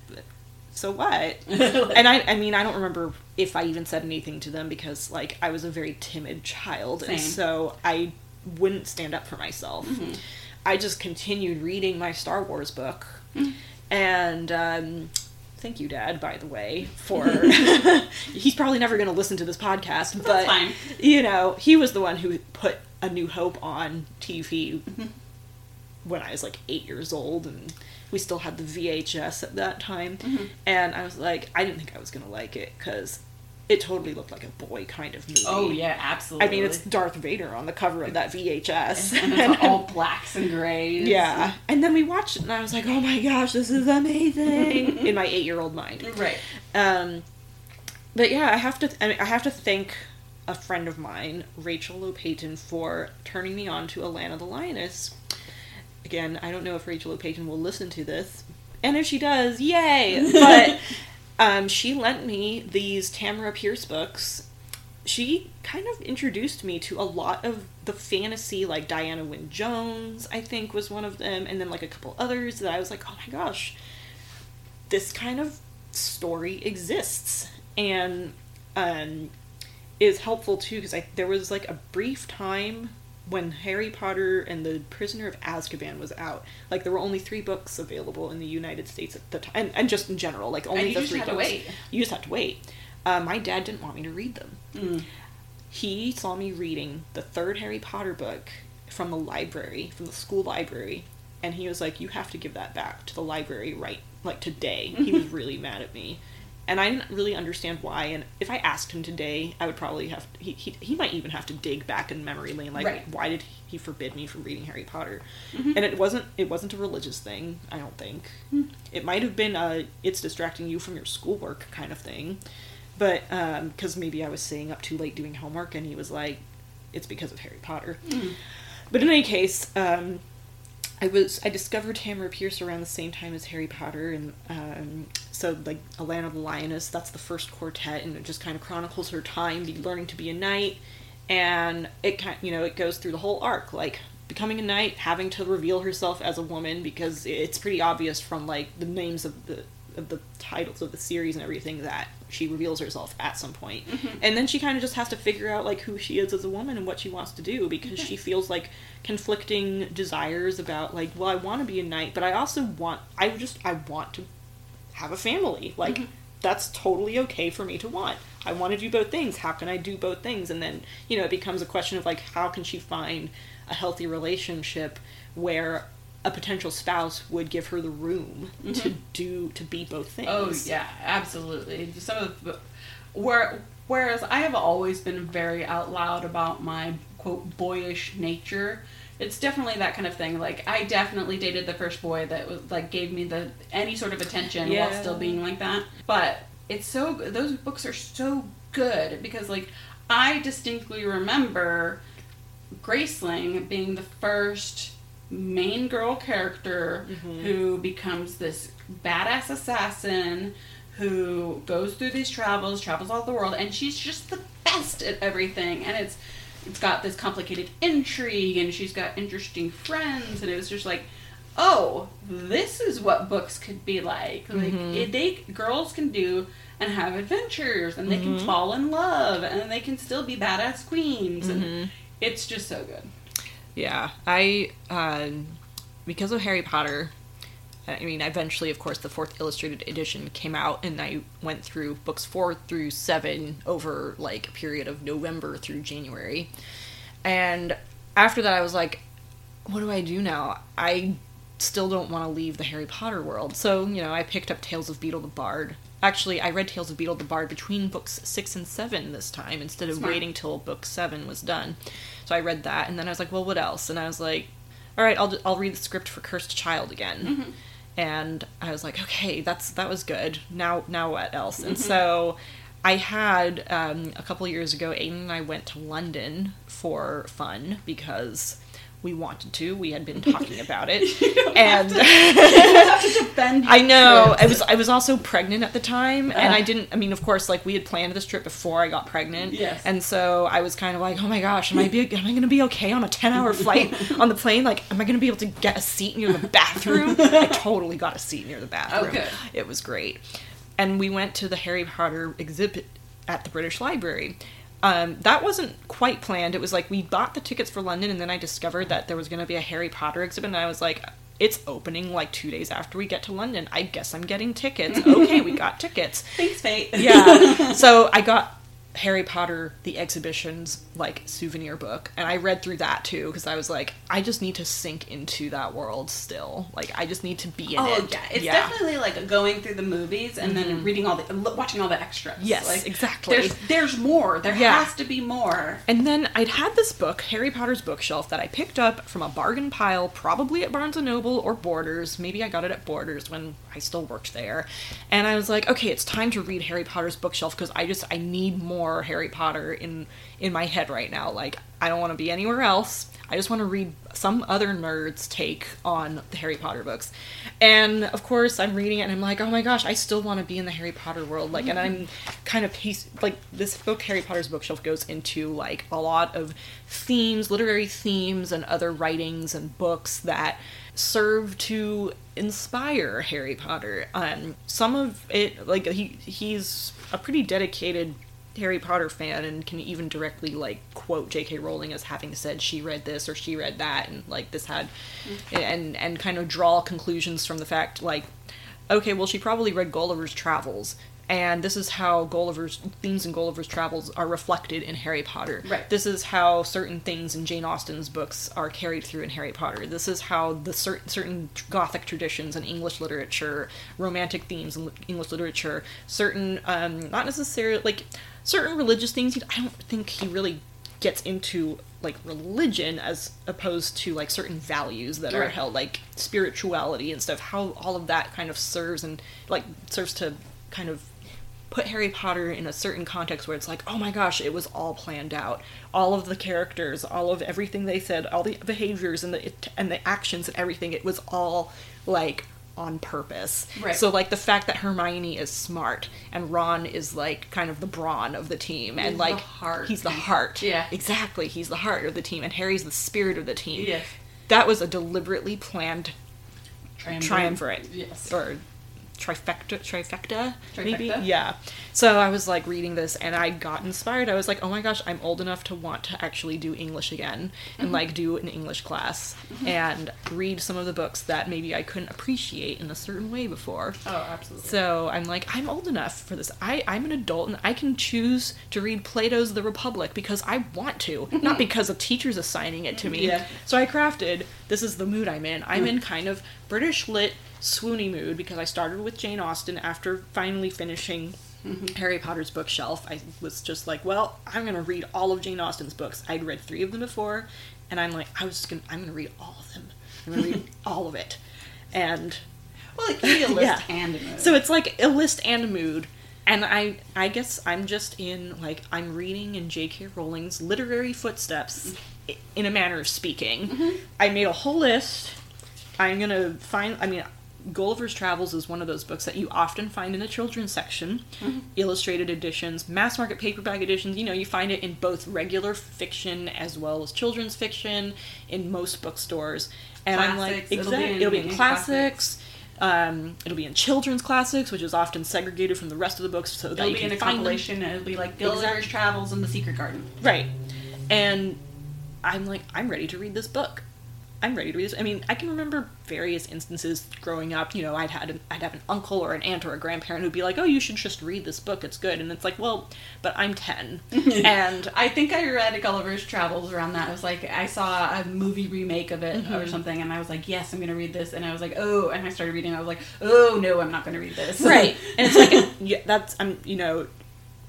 Speaker 2: So what? *laughs* and I, I mean, I don't remember if I even said anything to them because, like, I was a very timid child, and so I wouldn't stand up for myself. I just continued reading my Star Wars book, and um, thank you, Dad, by the way, for *laughs* *laughs* he's probably never going to listen to this podcast, but
Speaker 1: fine.
Speaker 2: you know, he was the one who put A New Hope on TV when I was like eight years old, and we still had the VHS at that time. And I was like, I didn't think I was gonna like it because it totally looked like a boy kind of movie.
Speaker 1: oh yeah, absolutely.
Speaker 2: I mean, it's Darth Vader on the cover of that VHS. *laughs*
Speaker 1: and it's *laughs* all blacks and grays.
Speaker 2: yeah. And then we watched it, and I was like, oh my gosh, this is amazing *laughs* in my eight year old mind.
Speaker 1: Right.
Speaker 2: Um, but yeah, I have to. I, mean, I have to thank a friend of mine, Rachel Lopayton, for turning me on to Alanna the Lioness. Again, I don't know if Rachel Lopayton will listen to this, and if she does, yay! *laughs* But um, she lent me these Tamora Pierce books. She kind of introduced me to a lot of the fantasy, like Diana Wynne Jones, I think was one of them, and then like a couple others that I was like, oh my gosh, this kind of story exists and um, is helpful too because I there was like a brief time when Harry Potter and the Prisoner of Azkaban was out. Like there were only three books available in the United States at the time, and, and just in general, like only
Speaker 1: And you
Speaker 2: the
Speaker 1: just
Speaker 2: three
Speaker 1: had to
Speaker 2: books.
Speaker 1: wait.
Speaker 2: You just had to wait. Uh, my dad didn't want me to read them.
Speaker 1: Mm.
Speaker 2: He saw me reading the third Harry Potter book from the library, from the school library, and he was like, "You have to give that back to the library right like today." He was *laughs* really mad at me, and I didn't really understand why. And if I asked him today, I would probably have he he, he might even have to dig back in memory lane, like
Speaker 1: Right.
Speaker 2: why did he forbid me from reading Harry Potter? Mm-hmm. And it wasn't it wasn't a religious thing. I don't think hmm. it might have been a it's distracting you from your schoolwork kind of thing but um, because maybe I was staying up too late doing homework, and he was like, "It's because of Harry Potter." Hmm. But in any case, um, I was I discovered Tamora Pierce around the same time as Harry Potter, and um, so like Alanna the Lioness, that's the first quartet, and it just kind of chronicles her time learning to be a knight, and it kind you know it goes through the whole arc like becoming a knight, having to reveal herself as a woman because it's pretty obvious from like the names of the of the titles of the series and everything that she reveals herself at some point. Mm-hmm. and then she kind of just has to figure out like who she is as a woman and what she wants to do because she mm-hmm. feels like conflicting desires about like well I want to be a knight but I also want I just I want to have a family. Like mm-hmm. that's totally okay for me to want. I want to do both things. How can I do both things? And then you know it becomes a question of like how can she find a healthy relationship where a potential spouse would give her the room to mm-hmm. do to be both things
Speaker 1: Oh yeah, absolutely. Some of the where whereas I have always been very out loud about my quote boyish nature. It's definitely that kind of thing. Like I definitely dated the first boy that was like gave me the any sort of attention while still being like that. But it's so those books are so good because like I distinctly remember Graceling being the first main girl character mm-hmm. who becomes this badass assassin who goes through these travels, travels all the world, and she's just the best at everything. And it's it's got this complicated intrigue and she's got interesting friends and it was just like oh this is what books could be like. Like mm-hmm. it, they girls can do and have adventures and they can mm-hmm. fall in love and they can still be badass queens and it's just so good
Speaker 2: Yeah, I um, because of Harry Potter. I mean, eventually, of course, the fourth illustrated edition came out, and I went through books four through seven over like a period of November through January. And after that, I was like, what do I do now? I still don't want to leave the Harry Potter world. So, you know, I picked up Tales of Beedle the Bard. Actually, I read Tales of Beedle the Bard between books six and seven this time instead of
Speaker 1: Smart.
Speaker 2: waiting till book seven was done. So I read that, and then I was like, well, what else? And I was like, all right, I'll, I'll read the script for Cursed Child again. And I was like, okay, that's that was good. Now, now what else? And so I had um, a couple years ago, Aiden and I went to London for fun because we wanted to. We had been *laughs* talking about it, and
Speaker 1: defend *laughs*
Speaker 2: I know. I was I was also pregnant at the time, and
Speaker 1: Uh.
Speaker 2: I didn't. I mean, of course, like we had planned this trip before I got pregnant,
Speaker 1: Yes.
Speaker 2: and so I was kind of like, oh my gosh, am I be am I going to be okay on a ten hour *laughs* flight on the plane? Like, am I going to be able to get a seat near the bathroom? I totally got a seat near the bathroom.
Speaker 1: Okay.
Speaker 2: It was great, and we went to the Harry Potter exhibit at the British Library. Um, that wasn't quite planned. It was like we bought the tickets for London, and then I discovered that there was going to be a Harry Potter exhibit, and I was like, it's opening like two days after we get to London. I guess I'm getting tickets. *laughs* Okay, we got tickets.
Speaker 1: thanks fate
Speaker 2: Yeah. *laughs* So I got Harry Potter the exhibition's like souvenir book, and I read through that too because I was like, I just need to sink into that world still. Like, I just need to be in it.
Speaker 1: Oh
Speaker 2: it.
Speaker 1: yeah, it's definitely like going through the movies and then reading all the watching all the extras.
Speaker 2: Mm-hmm. Yes,
Speaker 1: like,
Speaker 2: exactly.
Speaker 1: There's there's more. There
Speaker 2: Yeah.
Speaker 1: has to be more.
Speaker 2: And then I'd had this book, Harry Potter's bookshelf, that I picked up from a bargain pile, probably at Barnes and Noble or Borders. Maybe I got it at Borders when I still worked there. And I was like, okay, it's time to read Harry Potter's bookshelf because I just I need more Harry Potter in in my head right now. Like I don't want to be anywhere else. I just want to read some other nerd's take on the Harry Potter books. And of course, I'm reading it and I'm like, oh my gosh, I still want to be in the Harry Potter world. Like, and I'm kind of piece like this book, Harry Potter's bookshelf, goes into like a lot of themes, literary themes, and other writings and books that serve to inspire Harry Potter. Um, some of it, like he he's a pretty dedicated Harry Potter fan and can even directly like quote J.K. Rowling as having said she read this or she read that and like this had and and kind of draw conclusions from the fact like okay well she probably read Gulliver's Travels and this is how Gulliver's themes in Gulliver's Travels are reflected in Harry Potter.
Speaker 1: Right.
Speaker 2: This is how certain things in Jane Austen's books are carried through in Harry Potter. This is how the certain certain Gothic traditions in English literature, romantic themes in English literature, certain um, not necessarily like certain religious things. I don't think he really gets into like religion as opposed to like certain values that are held like spirituality and stuff how all of that kind of serves and like serves to kind of put Harry Potter in a certain context where it's like, oh my gosh, it was all planned out. All of the characters, all of everything they said, all the behaviors and the and the actions and everything, it was all like on purpose.
Speaker 1: Right.
Speaker 2: So like the fact that Hermione is smart and Ron is like kind of the brawn of the team and
Speaker 1: He's
Speaker 2: like
Speaker 1: the
Speaker 2: he's the heart.
Speaker 1: Yeah.
Speaker 2: Exactly. He's the heart of the team and Harry's the spirit of the team.
Speaker 1: Yes.
Speaker 2: That was a deliberately planned
Speaker 1: Triumvirate.
Speaker 2: triumvirate.
Speaker 1: Yes.
Speaker 2: Or trifecta trifecta, maybe? Yeah. So i was like reading this and i got inspired. I was like oh my gosh i'm old enough to want to actually do english again and
Speaker 1: Mm-hmm.
Speaker 2: like do an english class mm-hmm. and read some of the books that maybe i couldn't appreciate in a certain way before.
Speaker 1: Oh, absolutely.
Speaker 2: so i'm like i'm old enough for this. I i'm an adult and i can choose to read plato's the republic because i want to mm-hmm. not because a teacher's assigning it to me.
Speaker 1: Yeah.
Speaker 2: so I crafted this is the mood I'm in. I'm mm. in kind of British lit swoony mood because I started with Jane Austen after finally finishing mm-hmm. Harry Potter's bookshelf. I was just like, well, I'm gonna read all of Jane Austen's books. I'd read three of them before, and I'm like, I was just gonna I'm gonna read all of them. I'm gonna read *laughs* all of it. And
Speaker 1: well, it can be a *laughs* list
Speaker 2: Yeah.
Speaker 1: and a mood.
Speaker 2: so it's like a list and a mood. And I I guess I'm just in like I'm reading in J.K. Rowling's literary footsteps in a manner of speaking. Mm-hmm. I made a whole list. I'm gonna find I mean Gulliver's Travels is one of those books that you often find in the children's section,
Speaker 1: Mm-hmm.
Speaker 2: illustrated editions, mass market paperback editions. You know, you find it in both regular fiction as well as children's fiction in most bookstores. And I'm like,
Speaker 1: Classics, it'll be in-
Speaker 2: it'll be in,
Speaker 1: in
Speaker 2: classics. Um, it'll be in children's classics, which is often segregated from the rest of the books, so that
Speaker 1: It'll
Speaker 2: you
Speaker 1: be
Speaker 2: can
Speaker 1: in a
Speaker 2: find them.
Speaker 1: compilation. and It'll be like Gulliver's
Speaker 2: Exactly.
Speaker 1: Travels and the Secret Garden.
Speaker 2: Right. And I'm like, I'm ready to read this book. I'm ready to read this. I mean, I can remember various instances growing up. You know, I'd had I'd have an uncle or an aunt or a grandparent who'd be like, "Oh, you should just read this book. It's good." And it's like, well, but I'm ten, *laughs* and
Speaker 1: I think I read Gulliver's Travels around that. I was like, I saw a movie remake of it
Speaker 2: Mm-hmm.
Speaker 1: or something, and I was like, yes, I'm going to read this. And I was like, oh, and I started reading. I was like, oh no, I'm not going to read this.
Speaker 2: right. *laughs* And it's like, yeah, that's I'm you know,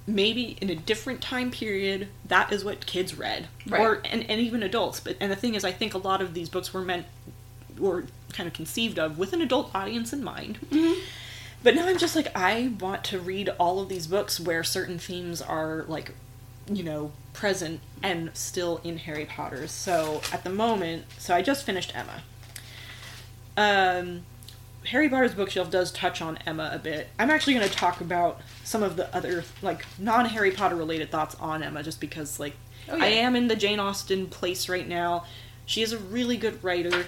Speaker 2: maybe in a different time period, that is what kids read,
Speaker 1: Right.
Speaker 2: or and, and even adults. But and the thing is, I think a lot of these books were meant were kind of conceived of with an adult audience in mind. But now I'm just like, I want to read all of these books where certain themes are like, you know, present and still in Harry Potter. So at the moment, so I just finished Emma. Um, Harry Potter's bookshelf does touch on Emma a bit. I'm actually going to talk about some of the other like non Harry Potter related thoughts on Emma, just because like
Speaker 1: Oh, yeah.
Speaker 2: I am in the Jane Austen place right now. She is a really good writer.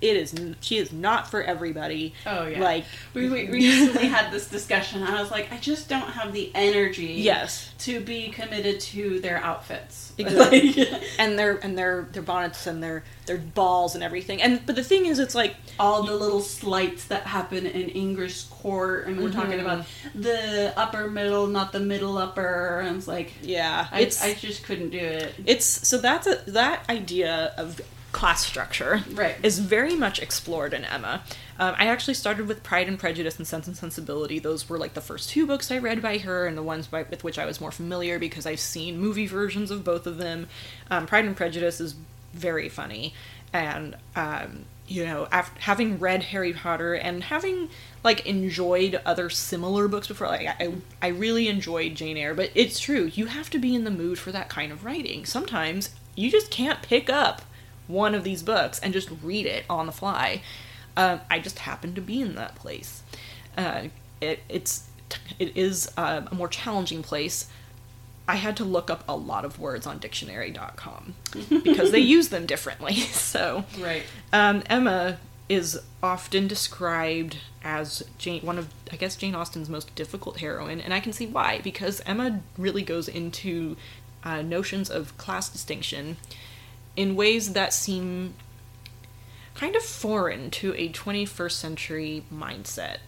Speaker 2: It is she is not for everybody.
Speaker 1: Oh yeah.
Speaker 2: Like
Speaker 1: we, we *laughs* recently had this discussion, and I was like, I just don't have the energy.
Speaker 2: yes,
Speaker 1: To be committed to their outfits. *laughs*
Speaker 2: Exactly.
Speaker 1: Like,
Speaker 2: and their and their their bonnets and their their balls and everything. And but the thing is, it's like
Speaker 1: all the little slights that happen in English court, and we're talking
Speaker 2: Mhm.
Speaker 1: about the upper middle, not the middle upper, and it's like
Speaker 2: yeah,
Speaker 1: I,
Speaker 2: it's
Speaker 1: I just couldn't do it.
Speaker 2: it's so that's a that idea of class structure
Speaker 1: Right.
Speaker 2: is very much explored in Emma. Um, I actually started with Pride and Prejudice and Sense and Sensibility. Those were like the first two books I read by her, and the ones by, with which I was more familiar because I've seen movie versions of both of them. Um, Pride and Prejudice is very funny, and um, you know, af- having read Harry Potter and having like enjoyed other similar books before, like I, I really enjoyed Jane Eyre. But it's true, you have to be in the mood for that kind of writing. Sometimes you just can't pick up one of these books and just read it on the fly. Um, I just happened to be in that place. Uh, it, it's it is uh, a more challenging place. I had to look up a lot of words on dictionary.com *laughs* because they use them differently. *laughs* So
Speaker 1: Right.
Speaker 2: um, Emma is often described as Jane, one of I guess Jane Austen's most difficult heroine, and I can see why because Emma really goes into uh, notions of class distinction in ways that seem kind of foreign to a 21st century mindset.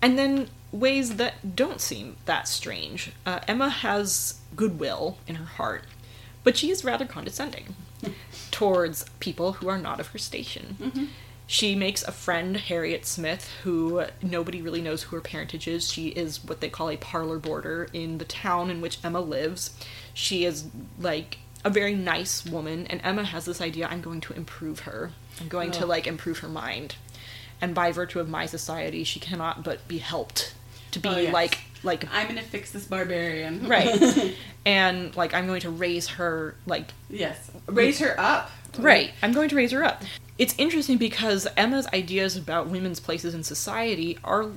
Speaker 2: And then ways that don't seem that strange. Uh, Emma has goodwill in her heart, but she is rather condescending *laughs* towards people who are not of her station. She makes a friend, Harriet Smith, who nobody really knows who her parentage is. She is what they call a parlor boarder in the town in which Emma lives. She is like a very nice woman, and Emma has this idea I'm going to improve her. I'm going to
Speaker 1: oh.
Speaker 2: like improve her mind. And by virtue of my society, she cannot but be helped to be
Speaker 1: Oh, yes.
Speaker 2: like like
Speaker 1: I'm gonna fix this barbarian.
Speaker 2: right. *laughs* and like I'm going to raise her like
Speaker 1: yes. Raise her up.
Speaker 2: Right. I'm going to raise her up. It's interesting because Emma's ideas about women's places in society are,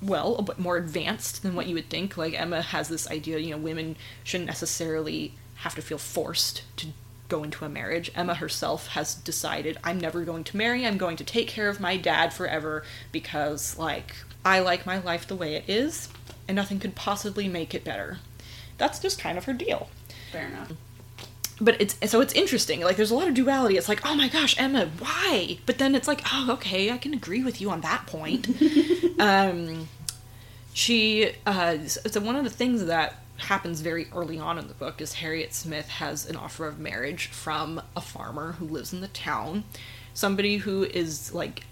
Speaker 2: well, a bit more advanced than what you would think. Like, Emma has this idea, you know, women shouldn't necessarily have to feel forced to go into a marriage. Emma herself has decided, I'm never going to marry, I'm going to take care of my dad forever because, like, I like my life the way it is, and nothing could possibly make it better. That's just kind of her deal
Speaker 1: Fair enough.
Speaker 2: but it's so it's interesting like there's a lot of duality it's like oh my gosh emma why but then it's like oh okay i can agree with you on that point *laughs* um she uh so one of the things that happens very early on in the book is harriet smith has an offer of marriage from a farmer who lives in the town. Somebody who is like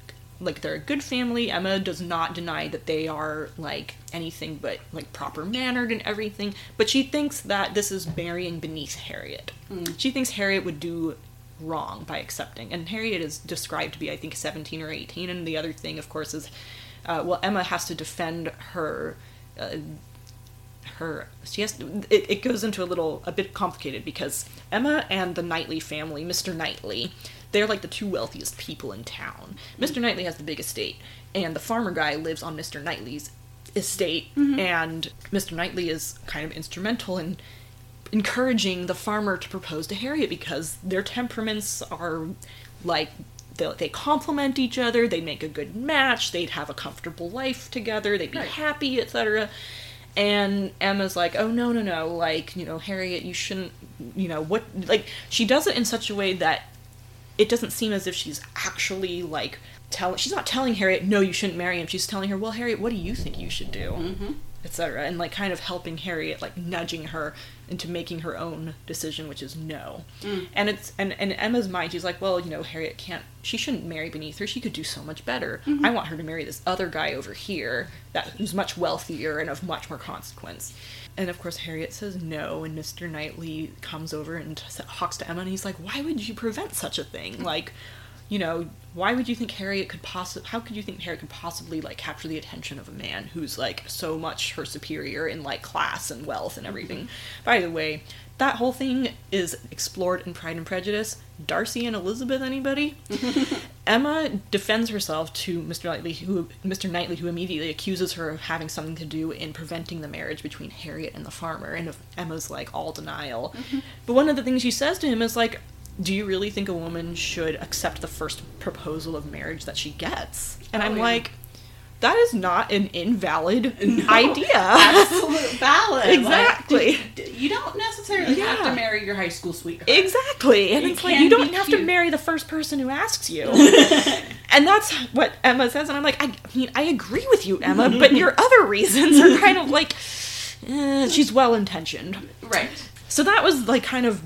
Speaker 2: like they're a good family. Emma does not deny that they are like anything but like proper mannered and everything but she thinks that this is marrying beneath harriet. She thinks harriet would do wrong by accepting and harriet is described to be i think 17 or 18 and the other thing of course is uh, well emma has to defend her uh, her she has it, it goes into a little a bit complicated because emma and the knightley family mr knightley they're like the two wealthiest people in town. Mr. Knightley has the big estate, and the farmer guy lives on Mr. Knightley's estate, mm-hmm. and Mr. Knightley is kind of instrumental in encouraging the farmer to propose to Harriet because their temperaments are like they, they complement each other, they make a good match, they'd have a comfortable life together, they'd be
Speaker 1: Right.
Speaker 2: happy, etc. And Emma's like, "Oh no, no, no! Like, you know, Harriet, you shouldn't, you know, what? Like, she does it in such a way that it doesn't seem as if she's actually like telling. She's not telling Harriet, "No, you shouldn't marry him." She's telling her, "Well, Harriet, what do you think you should do?"
Speaker 1: Mm-hmm.
Speaker 2: Etc. And like kind of helping Harriet, like nudging her into making her own decision, which is no.
Speaker 1: Mm.
Speaker 2: And it's and and Emma's mind, she's like, well, you know, Harriet can't. She shouldn't marry beneath her. She could do so much better.
Speaker 1: Mm-hmm.
Speaker 2: I want her to marry this other guy over here that who's much wealthier and of much more consequence. And of course, Harriet says no, and Mr. Knightley comes over and talks to Emma, and he's like, "Why would you prevent such a thing? Like, you know, why would you think Harriet could possibly? How could you think Harriet could possibly like capture the attention of a man who's like so much her superior in like class and wealth and everything? Mm-hmm. By the way, that whole thing is explored in Pride and Prejudice. Darcy and Elizabeth, anybody? *laughs* Emma defends herself to Mr. Knightley, who Mr. Knightley, who immediately accuses her of having something to do in preventing the marriage between Harriet and the farmer, and Emma's like all denial. Mm-hmm. But one of the things she says to him is like, "Do you really think a woman should accept the first proposal of marriage that she gets?" And
Speaker 1: Oh,
Speaker 2: I'm
Speaker 1: yeah.
Speaker 2: like, "That is not an invalid *laughs*
Speaker 1: No,
Speaker 2: idea."
Speaker 1: Absolute valid.
Speaker 2: Exactly.
Speaker 1: Like, you don't necessarily have to marry your high school sweetheart.
Speaker 2: Exactly. And
Speaker 1: It
Speaker 2: it's like you don't have
Speaker 1: cute.
Speaker 2: to marry the first person who asks you. *laughs* and that's what Emma says and I'm like I, I mean I agree with you Emma, but your *laughs* other reasons are kind of like eh, she's well intentioned.
Speaker 1: Right.
Speaker 2: So that was like kind of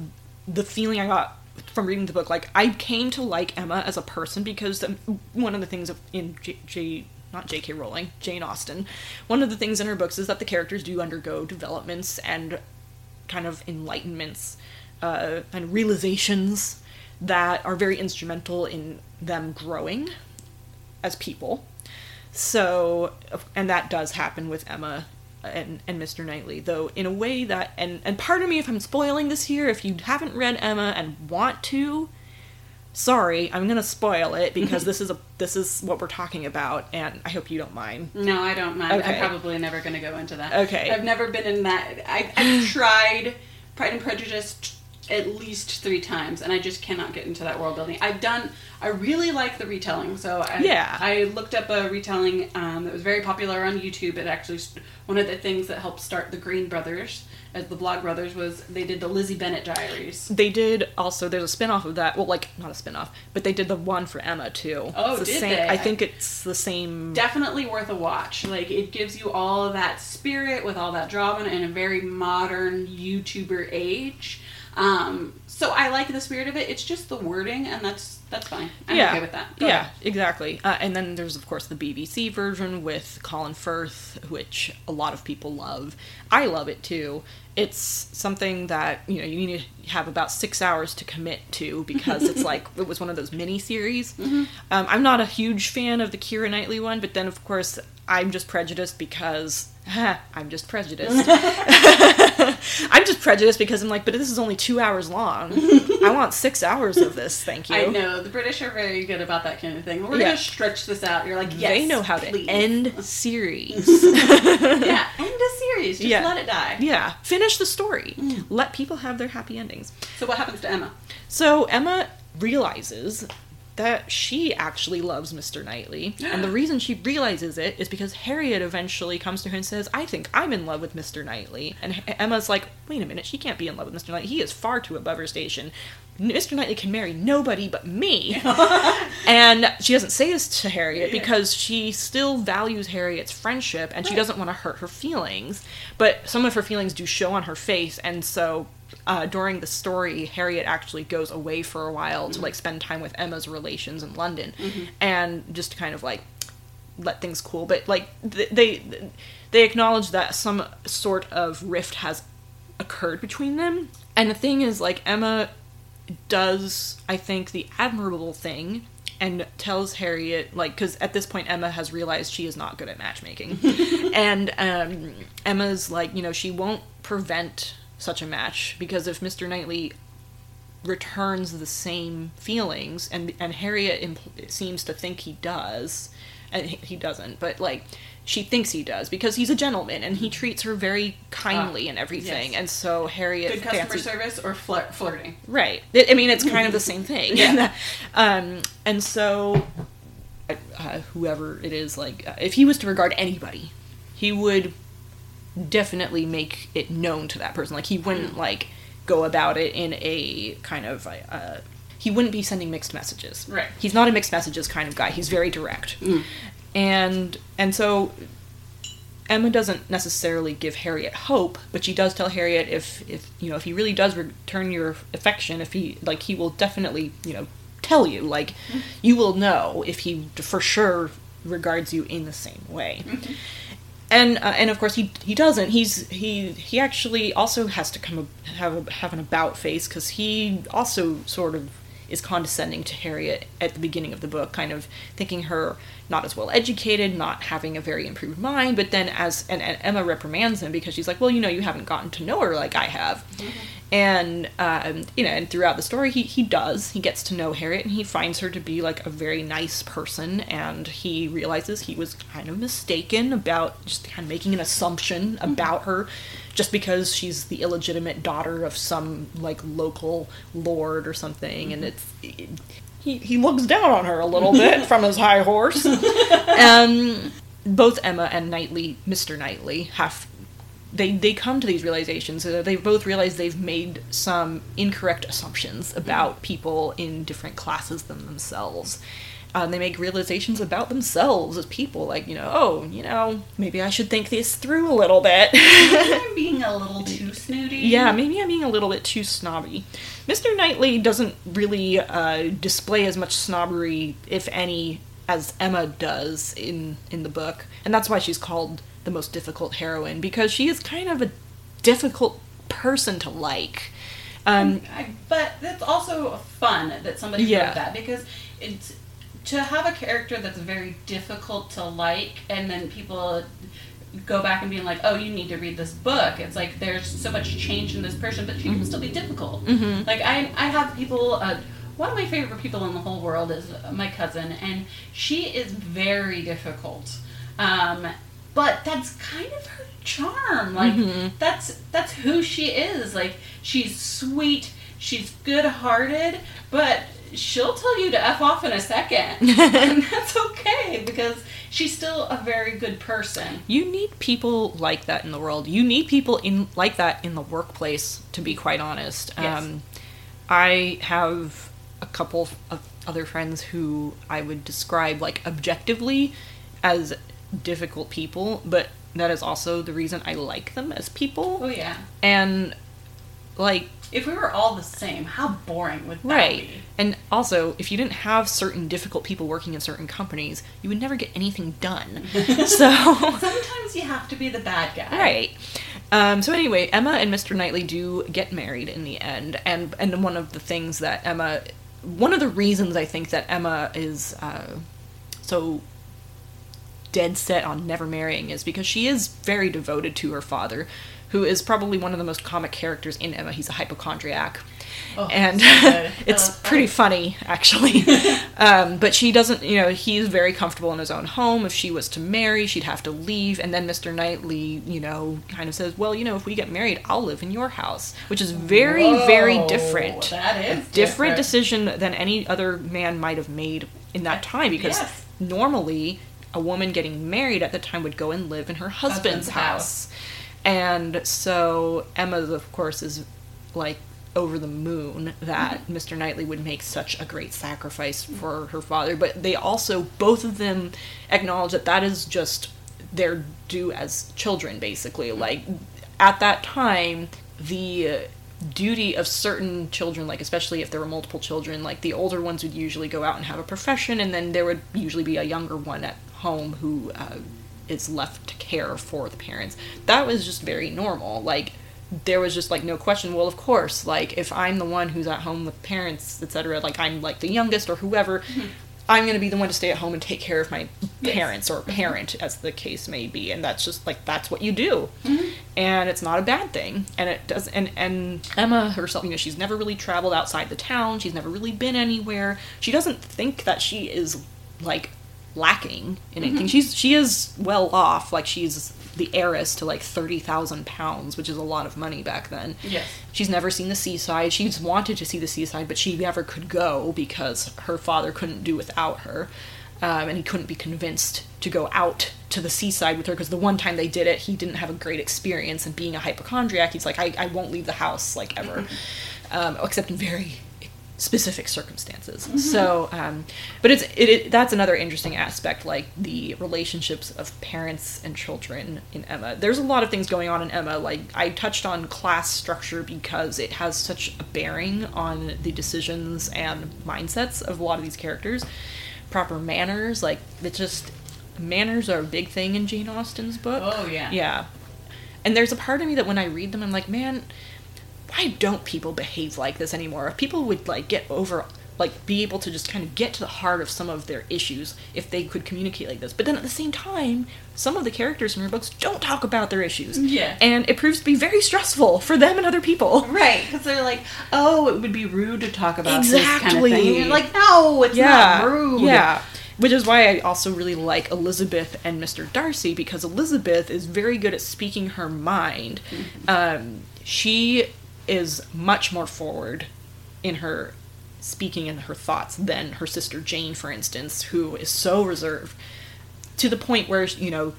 Speaker 2: the feeling I got from reading the book. Like I came to like Emma as a person because um, one of the things in J. J not J.K. Rowling, Jane Austen, one of the things in her books is that the characters do undergo developments and kind of enlightenments uh, and realizations that are very instrumental in them growing as people. So, and that does happen with Emma and, and Mr. Knightley, though in a way that, and, and pardon me if I'm spoiling this here, if you haven't read Emma and want to, sorry, I'm gonna spoil it because *laughs* this is a this is what we're talking about, and I hope you don't mind.
Speaker 1: No, I don't mind.
Speaker 2: Okay.
Speaker 1: I'm probably never to go into that.
Speaker 2: Okay.
Speaker 1: I've never been in that. I, I've tried Pride and Prejudice at least three times, and I just cannot get into that world building. I've done. I really like the retelling, so I,
Speaker 2: Yeah.
Speaker 1: I looked up a retelling um, that was very popular on YouTube. It actually one of the things that helped start the Green Brothers as the Blog Brothers was they did the Lizzie Bennet Diaries.
Speaker 2: They did also. There's a spin-off of that. Well, like not a spin-off, but they did the one for Emma too.
Speaker 1: Oh, did
Speaker 2: same,
Speaker 1: they?
Speaker 2: I think it's the same.
Speaker 1: definitely worth a watch. Like it gives you all of that spirit with all that drama in a very modern YouTuber age. Um, so I like the spirit of it. It's just the wording, and that's that's fine. I'm
Speaker 2: yeah,
Speaker 1: okay with that. Go
Speaker 2: yeah,
Speaker 1: ahead.
Speaker 2: exactly. Uh, and then there's of course the BBC version with Colin Firth, which a lot of people love. I love it too. It's something that you know you need to have about six hours to commit to because it's *laughs* like it was one of those mini series.
Speaker 1: Mm-hmm.
Speaker 2: Um, I'm not a huge fan of the Keira Knightley one, but then of course I'm just prejudiced because *laughs* I'm just prejudiced. *laughs* I'm just prejudiced because I'm like, but this is only two hours long. *laughs* I want six hours of this. Thank you.
Speaker 1: I know the British are very good about that kind of thing. We're
Speaker 2: Yeah.
Speaker 1: gonna stretch this out. You're like, yes,
Speaker 2: they know how to
Speaker 1: please.
Speaker 2: end *laughs* series. *laughs*
Speaker 1: yeah, end a series. Just
Speaker 2: Yeah.
Speaker 1: let it die.
Speaker 2: yeah, finish the story.
Speaker 1: Mm.
Speaker 2: Let people have their happy endings.
Speaker 1: So what happens to Emma?
Speaker 2: So Emma realizes that she actually loves Mr. Knightley, and the reason she realizes it is because Harriet eventually comes to her and says, "I think I'm in love with Mr. Knightley." And Emma's like, "Wait a minute, she can't be in love with Mr. Knightley. He is far too above her station. Mr. Knightley can marry nobody but me." *laughs* and she doesn't say this to Harriet because she still values Harriet's friendship and she doesn't want to hurt her feelings. But some of her feelings do show on her face, and so uh, during the story, Harriet actually goes away for a while to like spend time with Emma's relations in London, and just to kind of like let things cool. But like th- they they acknowledge that some sort of rift has occurred between them, and the thing is like Emma does I think the admirable thing and tells Harriet like because at this point Emma has realized she is not good at matchmaking, *laughs* and um, Emma's like you know she won't prevent such a match because if Mr. Knightley returns the same feelings, and and Harriet impl- seems to think he does, and he, doesn't, but like she thinks he does because he's a gentleman and he treats her very kindly
Speaker 1: Ah,
Speaker 2: and everything,
Speaker 1: yes.
Speaker 2: and so Harriet
Speaker 1: Good customer
Speaker 2: fancies-
Speaker 1: service or flir- flirting.
Speaker 2: Right. It, I mean, it's kind of the same thing. *laughs*
Speaker 1: Yeah. *laughs*
Speaker 2: um, and so, uh, whoever it is, like, uh, if he was to regard anybody, he would definitely make it known to that person. Like, he wouldn't, hmm. like, go about it in a kind of, uh, he wouldn't be sending mixed messages.
Speaker 1: Right.
Speaker 2: He's not a mixed messages kind of guy. He's very direct. Hmm. And, and so Emma doesn't necessarily give Harriet hope, but she does tell Harriet if if you know if he really does return your affection, if he like he will definitely you know tell you like hmm. you will know if he for sure regards you in the same way. Mm-hmm. And uh, and of course he he doesn't. He's he he actually also has to come a, have a, have an about face because he also sort of is condescending to Harriet at the beginning of the book, kind of thinking her not as well educated, not having a very improved mind. But then as and, and Emma reprimands him because she's like, well, you know, you haven't gotten to know her like I have, and um, you know, and throughout the story, he he does. He gets to know Harriet, and he finds her to be like a very nice person, and he realizes he was kind of mistaken about just kind of making an assumption about her just because she's the illegitimate daughter of some like local lord or something. And it's he, he looks down on her a little bit *laughs* from his high horse. *laughs* Um both emma and knightley mr knightley have they they come to these realizations uh, they both realize they've made some incorrect assumptions about people in different classes than themselves uh, they make realizations about themselves as people like you know oh you know maybe i should think this through a little bit
Speaker 1: I'm *laughs* being a little too snooty.
Speaker 2: yeah, maybe I'm being a little bit too snobby. Mr. Knightley doesn't really uh, display as much snobbery, if any, as Emma does in in the book, and that's why she's called the most difficult heroine because she is kind of a difficult person to like. Um,
Speaker 1: I, but it's also fun that somebody
Speaker 2: Yeah.
Speaker 1: wrote that because it's to have a character that's very difficult to like, and then people go back and being like, "Oh, you need to read this book." It's like there's so much change in this person, but she can still be difficult.
Speaker 2: Mhm.
Speaker 1: Like I, I have people. Uh, one of my favorite people in the whole world is my cousin, and she is very difficult. Um, but that's kind of her charm. Like
Speaker 2: Mhm.
Speaker 1: that's that's who she is. Like she's sweet, she's good-hearted, but she'll tell you to f off in a second, *laughs* and that's okay because she's still a very good person.
Speaker 2: you need people like that in the world. You need people in like that in the workplace. To be quite honest,
Speaker 1: Yes.
Speaker 2: um, I have a couple of other friends who I would describe like objectively as difficult people, but that is also the reason I like them as people.
Speaker 1: Oh yeah.
Speaker 2: And like
Speaker 1: If we were all the same, how boring would that
Speaker 2: right.
Speaker 1: be?
Speaker 2: And also, if you didn't have certain difficult people working in certain companies, you would never get anything done. *laughs* so
Speaker 1: Sometimes you have to be the bad guy.
Speaker 2: Right. Um, so anyway, Emma and Mr. Knightley do get married in the end, and and one of the things that Emma, one of the reasons I think that Emma is uh, so dead set on never marrying is because she is very devoted to her father, who is probably one of the most comic characters in Emma. He's a hypochondriac.
Speaker 1: Oh,
Speaker 2: and
Speaker 1: so *laughs*
Speaker 2: it's
Speaker 1: Uh,
Speaker 2: pretty
Speaker 1: I-
Speaker 2: funny actually. *laughs* Um, but she doesn't you know he's very comfortable in his own home. If she was to marry she'd have to leave. And then mr knightley you know kind of says well you know if we get married i'll live in your house which is very very different.
Speaker 1: That is
Speaker 2: different
Speaker 1: different.
Speaker 2: decision than any other man might have made in that time because
Speaker 1: Yes.
Speaker 2: normally a woman getting married at the time would go and live in her husband's,
Speaker 1: Husband's
Speaker 2: house. And so Emma, of course, is like over the moon that mm-hmm. Mr. Knightley would make such a great sacrifice for her father. But they also, both of them, acknowledge that that is just their due as children, basically. Mm-hmm. Like, at that time, the duty of certain children, like especially if there were multiple children, like the older ones would usually go out and have a profession, and then there would usually be a younger one at home who uh, is left to care for the parents. That was just very normal. Like there was just like no question. Well, of course, like if I'm the one who's at home with parents, etc., like I'm like the youngest or whoever. Mm-hmm. I'm going to be the one to stay at home and take care of my
Speaker 1: Yes.
Speaker 2: parents or mm-hmm. parent, as the case may be, and that's just like that's what you do. Mm-hmm. and it's not a bad thing and it does and and emma herself you know she's never really traveled outside the town she's never really been anywhere she doesn't think that she is like lacking in anything she's she is well off like she's the heiress to like 30,000 pounds which is a lot of money back then
Speaker 1: Yes.
Speaker 2: She's never seen the seaside. She's wanted to see the seaside, but she never could go because her father couldn't do without her. Um, and he couldn't be convinced to go out to the seaside with her because the one time they did it, he didn't have a great experience. And being a hypochondriac, he's like, I, I won't leave the house, like, ever. um, except in very specific circumstances. So, um, but it's it, it that's another interesting aspect, like the relationships of parents and children in Emma. There's a lot of things going on in Emma. Like I touched on class structure because it has such a bearing on the decisions and mindsets of a lot of these characters. Proper manners, like it just manners are a big thing in Jane Austen's book.
Speaker 1: Oh, yeah.
Speaker 2: Yeah. And there's a part of me that when I read them, I'm like, man, why don't people behave like this anymore? If people would like get over like be able to just kind of get to the heart of some of their issues if they could communicate like this. But then at the same time, some of the characters in her books don't talk about their issues.
Speaker 1: Yeah.
Speaker 2: And it proves to be very stressful for them and other people.
Speaker 1: Right, because they're like, oh, it would be rude to talk about this kind of
Speaker 2: Exactly.
Speaker 1: thing. And you're like, no, it's not rude.
Speaker 2: Yeah. Which is why I also really like Elizabeth and Mr. Darcy because Elizabeth is very good at speaking her mind. Um, she is much more forward in her speaking and her thoughts than her sister Jane, for instance, who is so reserved to the point where you know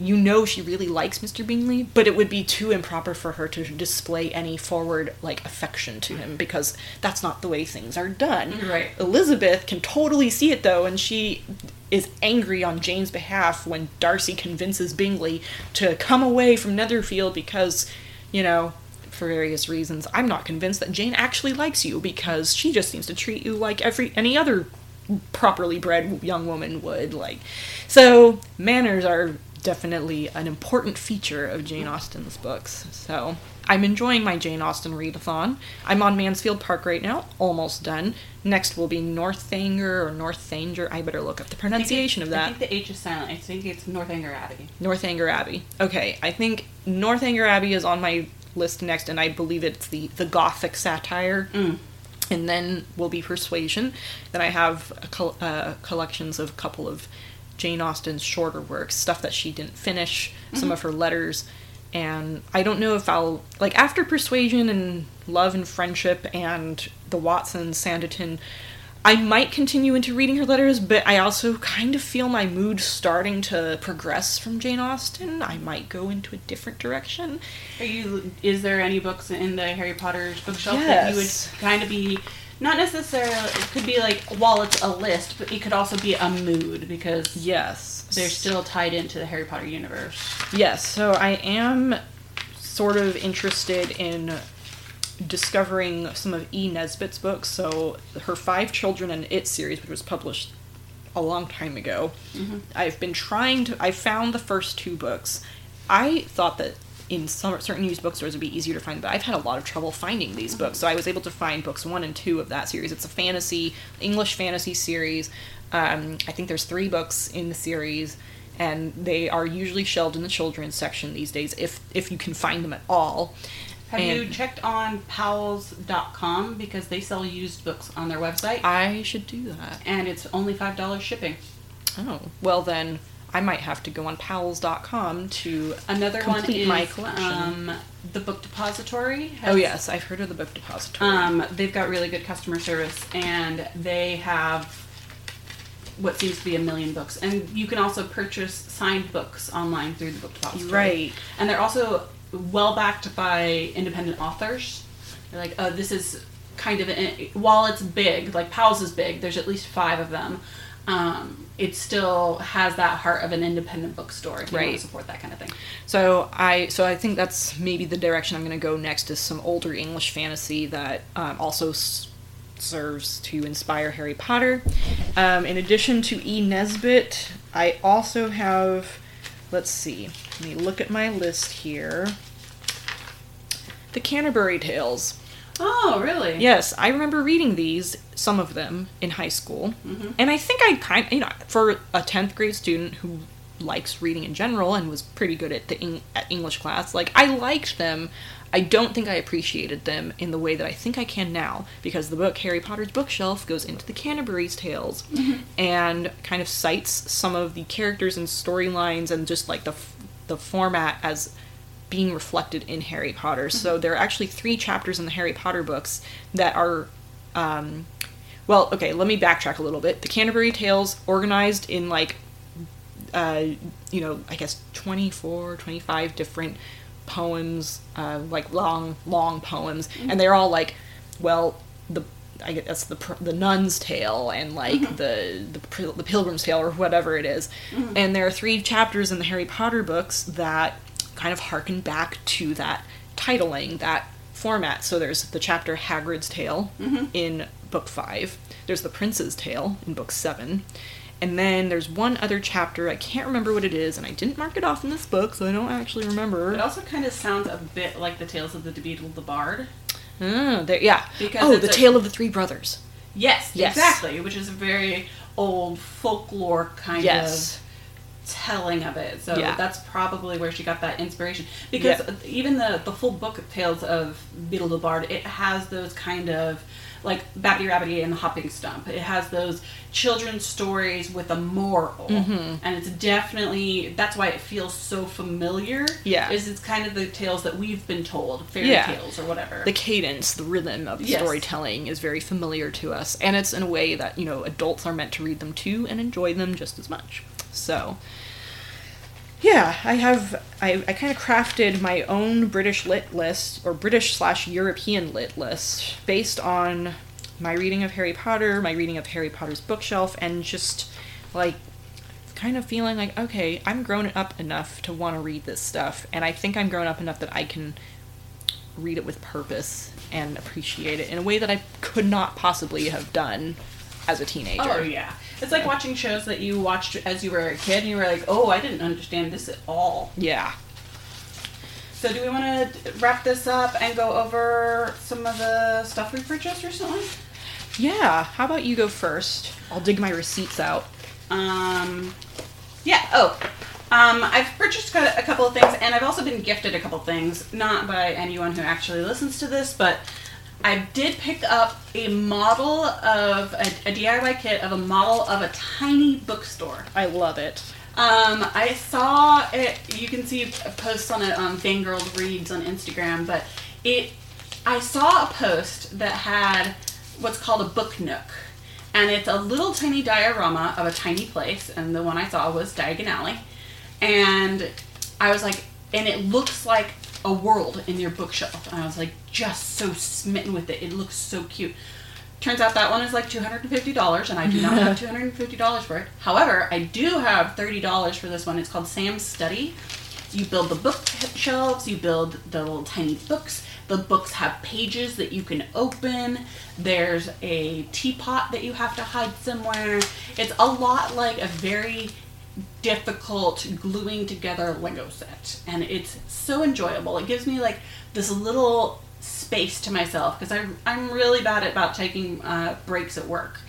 Speaker 2: you know she really likes Mr. Bingley, but it would be too improper for her to display any forward like affection to him because that's not the way things are done. Mm-hmm.
Speaker 1: Right.
Speaker 2: Elizabeth can totally see it though, and she is angry on Jane's behalf when Darcy convinces Bingley to come away from Netherfield because, you know, for various reasons, I'm not convinced that Jane actually likes you because she just seems to treat you like every any other properly bred young woman would like. So manners are definitely an important feature of Jane Austen's books. So I'm enjoying my Jane Austen readathon. I'm on Mansfield Park right now, almost done. Next will be Northanger or Northanger. I better look up the pronunciation of that.
Speaker 1: I think the H is silent. I think it's Northanger Abbey.
Speaker 2: Northanger Abbey. Okay, I think Northanger Abbey is on my list next, and I believe it's the the Gothic satire.
Speaker 1: Mm.
Speaker 2: And then will be Persuasion. Then I have a col- uh, collections of a couple of Jane Austen's shorter works, stuff that she didn't finish, some of her letters, and I don't know if I'll like after Persuasion and Love and Friendship and the Watson Sanditon. I might continue into reading her letters, but I also kind of feel my mood starting to progress from Jane Austen. I might go into a different direction.
Speaker 1: Are you? Is there any books in the Harry Potter bookshelf that you would kind of be? Not necessarily. It could be like while it's a list, but it could also be a mood because
Speaker 2: Yes.
Speaker 1: they're still tied into the Harry Potter universe.
Speaker 2: Yes, so I am sort of interested in discovering some of E. Nesbit's books. So her Five Children and It series, which was published a long time ago. I've been trying to. I found the first two books. I thought that in some certain used bookstores it'd be easier to find, but I've had a lot of trouble finding these books. So I was able to find books one and two of that series. It's a fantasy, English fantasy series. Um, I think there's three books in the series, and they are usually shelved in the children's section these days, if if you can find them at all.
Speaker 1: Have
Speaker 2: And-
Speaker 1: you checked on Powell's.com because they sell used books on their website,
Speaker 2: I should do that.
Speaker 1: and it's only five dollars shipping.
Speaker 2: Oh, well then I might have to go on Powell's.com to
Speaker 1: Another one
Speaker 2: complete
Speaker 1: is
Speaker 2: my collection.
Speaker 1: um, the Book Depository. has-
Speaker 2: oh yes, I've heard of the book depository.
Speaker 1: Um, they've got really good customer service, and they have what seems to be a million books. And you can also purchase signed books online through the Book Depository.
Speaker 2: Right.
Speaker 1: And they're also well backed by independent authors. They're like, oh, this is kind of an, while it's big, like Powell's is big. There's at least five of them. Um, it still has that heart of an independent bookstore. If you want
Speaker 2: Right.
Speaker 1: to support that kind of thing.
Speaker 2: So I so I think that's maybe the direction I'm going to go next is some older English fantasy that um, also s- serves to inspire Harry Potter. Um, in addition to E. Nesbit, I also have. Let's see. Let me look at my list here. The Canterbury Tales.
Speaker 1: Oh, really?
Speaker 2: Yes, I remember reading these, some of them, in high school. Mm-hmm. And I think I kind of, you know, for a 10th grade student who likes reading in general and was pretty good at the Eng- at English class. Like I liked them. I don't think I appreciated them in the way that I think I can now because the book Harry Potter's bookshelf goes into the Canterbury's tales and kind of cites some of the characters and storylines and just like the f- the format as being reflected in Harry Potter. So there are actually three chapters in the Harry Potter books that are um, well, okay, let me backtrack a little bit. The Canterbury Tales organized in like uh, you know, I guess 24, 25 different poems, uh, like long, long poems, mm-hmm. and they're all like, well, the I guess the the nun's tale and like mm-hmm. the, the the pilgrim's tale or whatever it is. Mm-hmm. and there are three chapters in the Harry Potter books that kind of harken back to that titling, that format. So there's the chapter Hagrid's Tale in book five. There's the Prince's Tale in book seven. And then there's one other chapter, I can't remember what it is, and I didn't mark it off in this book, so I don't actually remember.
Speaker 1: It also kind of sounds a bit like the Tales of the Beedle the Bard.
Speaker 2: Ah, there, yeah.
Speaker 1: Because
Speaker 2: oh, the
Speaker 1: a-
Speaker 2: Tale of the Three Brothers.
Speaker 1: Yes,
Speaker 2: Yes.
Speaker 1: exactly. Which is a very old folklore kind
Speaker 2: Yes.
Speaker 1: of telling of it. So
Speaker 2: Yeah.
Speaker 1: that's probably where she got that inspiration. Because
Speaker 2: Yeah.
Speaker 1: even the the full book of Tales of Beedle the Bard, it has those kind of like Babbity Rabbity and the Hopping Stump. It has those children's stories with a moral,
Speaker 2: Mm-hmm.
Speaker 1: and it's definitely that's why it feels so familiar.
Speaker 2: Yeah.
Speaker 1: is it's kind of the tales that we've been told, fairy
Speaker 2: Yeah.
Speaker 1: tales or whatever.
Speaker 2: The cadence, the rhythm of the
Speaker 1: Yes.
Speaker 2: storytelling is very familiar to us, and it's in a way that, you know, adults are meant to read them too and enjoy them just as much. So, yeah, I have, I, I kind of crafted my own British lit list, or British slash European lit list, based on my reading of Harry Potter, my reading of Harry Potter's bookshelf, and just, like, kind of feeling like, okay, I'm grown up enough to want to read this stuff, and I think I'm grown up enough that I can read it with purpose and appreciate it in a way that I could not possibly have done as a teenager.
Speaker 1: Oh yeah, it's like watching shows that you watched as you were a kid, and you were like, "Oh, I didn't understand this at all."
Speaker 2: Yeah.
Speaker 1: So, do we want to wrap this up and go over some of the stuff we purchased recently?
Speaker 2: Yeah. How about you go first? I'll dig my receipts out.
Speaker 1: Um, yeah. Oh, um, I've purchased a a couple of things, and I've also been gifted a couple of things, not by anyone who actually listens to this, but I did pick up a model of a, a DIY kit of a model of a tiny bookstore.
Speaker 2: I love it.
Speaker 1: Um, I saw it. You can see posts on it on Fangirl Reads on Instagram, but it. I saw a post that had what's called a book nook, and it's a little tiny diorama of a tiny place, and the one I saw was Diagon Alley, and I was like, and it looks like a world in your bookshelf, and I was like, just so smitten with it. It looks so cute. Turns out that one is like two hundred and fifty dollars, and I do not have *laughs* two hundred and fifty dollars for it. However, I do have thirty dollars for this one. It's called Sam's Study. You build the bookshelves, you build the little tiny books. The books have pages that you can open. There's a teapot that you have to hide somewhere. It's a lot like a very difficult gluing together Lego set, and it's so enjoyable. It gives me like this little space to myself because I'm I'm really bad at about taking uh, breaks at work.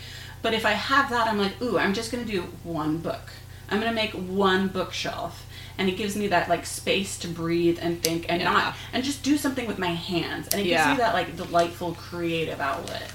Speaker 1: But if I have that, I'm like, ooh, I'm just gonna do one book. I'm gonna make one bookshelf, and it gives me that like space to breathe and think and
Speaker 2: Yeah.
Speaker 1: not and just do something with my hands, and it gives me that like delightful creative outlet.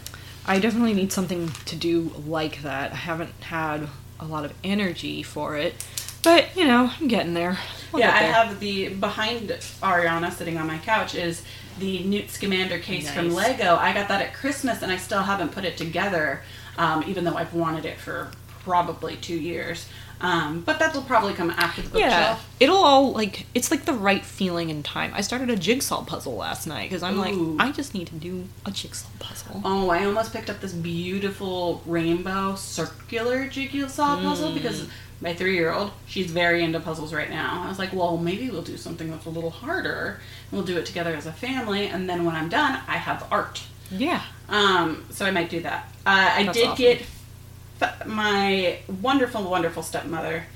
Speaker 2: I definitely need something to do like that. I haven't had a lot of energy for it, but you know, I'm getting there. I'll
Speaker 1: yeah,
Speaker 2: get
Speaker 1: I have the behind Ariana sitting on my couch is the Newt Scamander case from Lego. I got that at Christmas and I still haven't put it together, um, even though I've wanted it for probably two years. Um, but that'll probably come after the bookshelf.
Speaker 2: Yeah, it'll all like it's like the right feeling and time. I started a jigsaw puzzle last night because I'm
Speaker 1: Ooh.
Speaker 2: like, I just need to do a jigsaw puzzle.
Speaker 1: Oh, I almost picked up this beautiful rainbow circular jigsaw puzzle because my three year old, she's very into puzzles right now. I was like, well, maybe we'll do something that's a little harder. and We'll do it together as a family, and then when I'm done, I have art.
Speaker 2: Yeah,
Speaker 1: Um, so I might do that. Uh, I did
Speaker 2: awesome.
Speaker 1: get my wonderful, wonderful stepmother.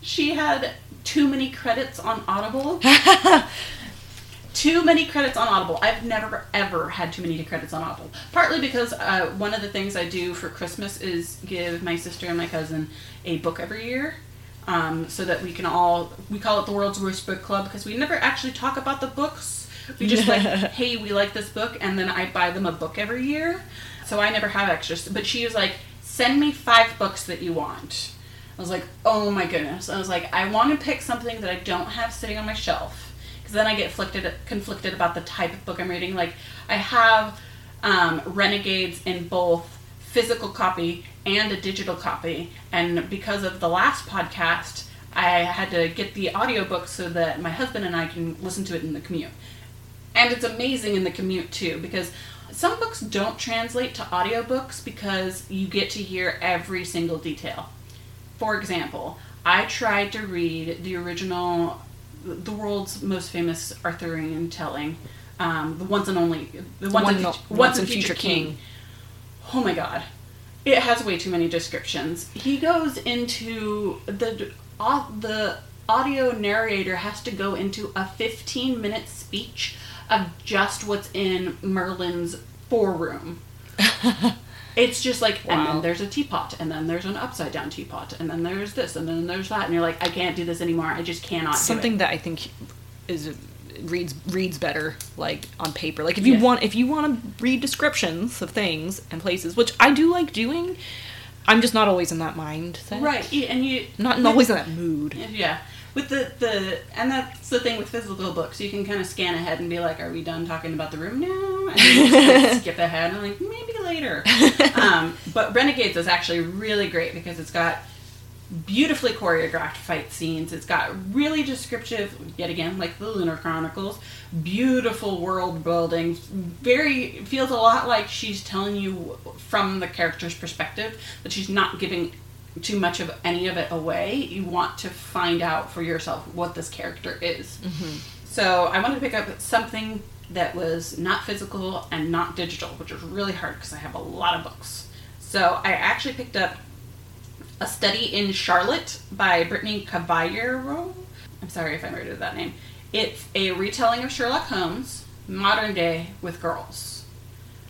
Speaker 1: She had too many credits on Audible. *laughs* too many credits on Audible. I've never ever had too many credits on Audible. Partly because uh, one of the things I do for Christmas is give my sister and my cousin a book every year. um, so that we can all we call it the world's worst book club because we never actually talk about the books. We just like, *laughs* hey, we like this book, and then I buy them a book every year. So I never have extras. But she was like, send me five books that you want. I was like, oh my goodness. I was like, I want to pick something that I don't have sitting on my shelf because then I get conflicted conflicted about the type of book I'm reading. Like I have um, Renegades in both physical copy and a digital copy, and because of the last podcast, I had to get the audiobook so that my husband and I can listen to it in the commute. And it's amazing in the commute too because some books don't translate to audiobooks because you get to hear every single detail. For example, I tried to read the original, the world's most famous Arthurian telling, um, the once and only, the once,
Speaker 2: One-
Speaker 1: and,
Speaker 2: once
Speaker 1: once
Speaker 2: and
Speaker 1: future,
Speaker 2: future king.
Speaker 1: king. Oh my god, it has way too many descriptions. He goes into the the audio narrator has to go into a 15 minute speech of just what's in Merlin's foreroom. *laughs* It's just like, and then there's a teapot, and then there's an upside down teapot, and then there's this, and then there's that, and you're like, I can't do this anymore. I just cannot.
Speaker 2: something that I think is reads reads better like on paper. Like if you
Speaker 1: Yes.
Speaker 2: want if you want to read descriptions of things and places, which I do like doing, I'm just not always in that mindset.
Speaker 1: right. And you
Speaker 2: Not
Speaker 1: with-
Speaker 2: always in that mood.
Speaker 1: Yeah, with the the and that's the thing with physical books. You can kind of scan ahead and be like, "Are we done talking about the room now?" And you just skip ahead and like maybe later. *laughs* um, but Renegades is actually really great because it's got beautifully choreographed fight scenes. It's got really descriptive, yet again, like the Lunar Chronicles, beautiful world building. Very feels a lot like she's telling you from the character's perspective, but she's not giving too much of any of it away. You want to find out for yourself what this character is. Mm-hmm. So I wanted to pick up something that was not physical and not digital, which was really hard because I have a lot of books. So I actually picked up a Study in Charlotte by Brittany Cavallaro. I'm sorry if I murdered that name. It's a retelling of Sherlock Holmes, modern day with girls.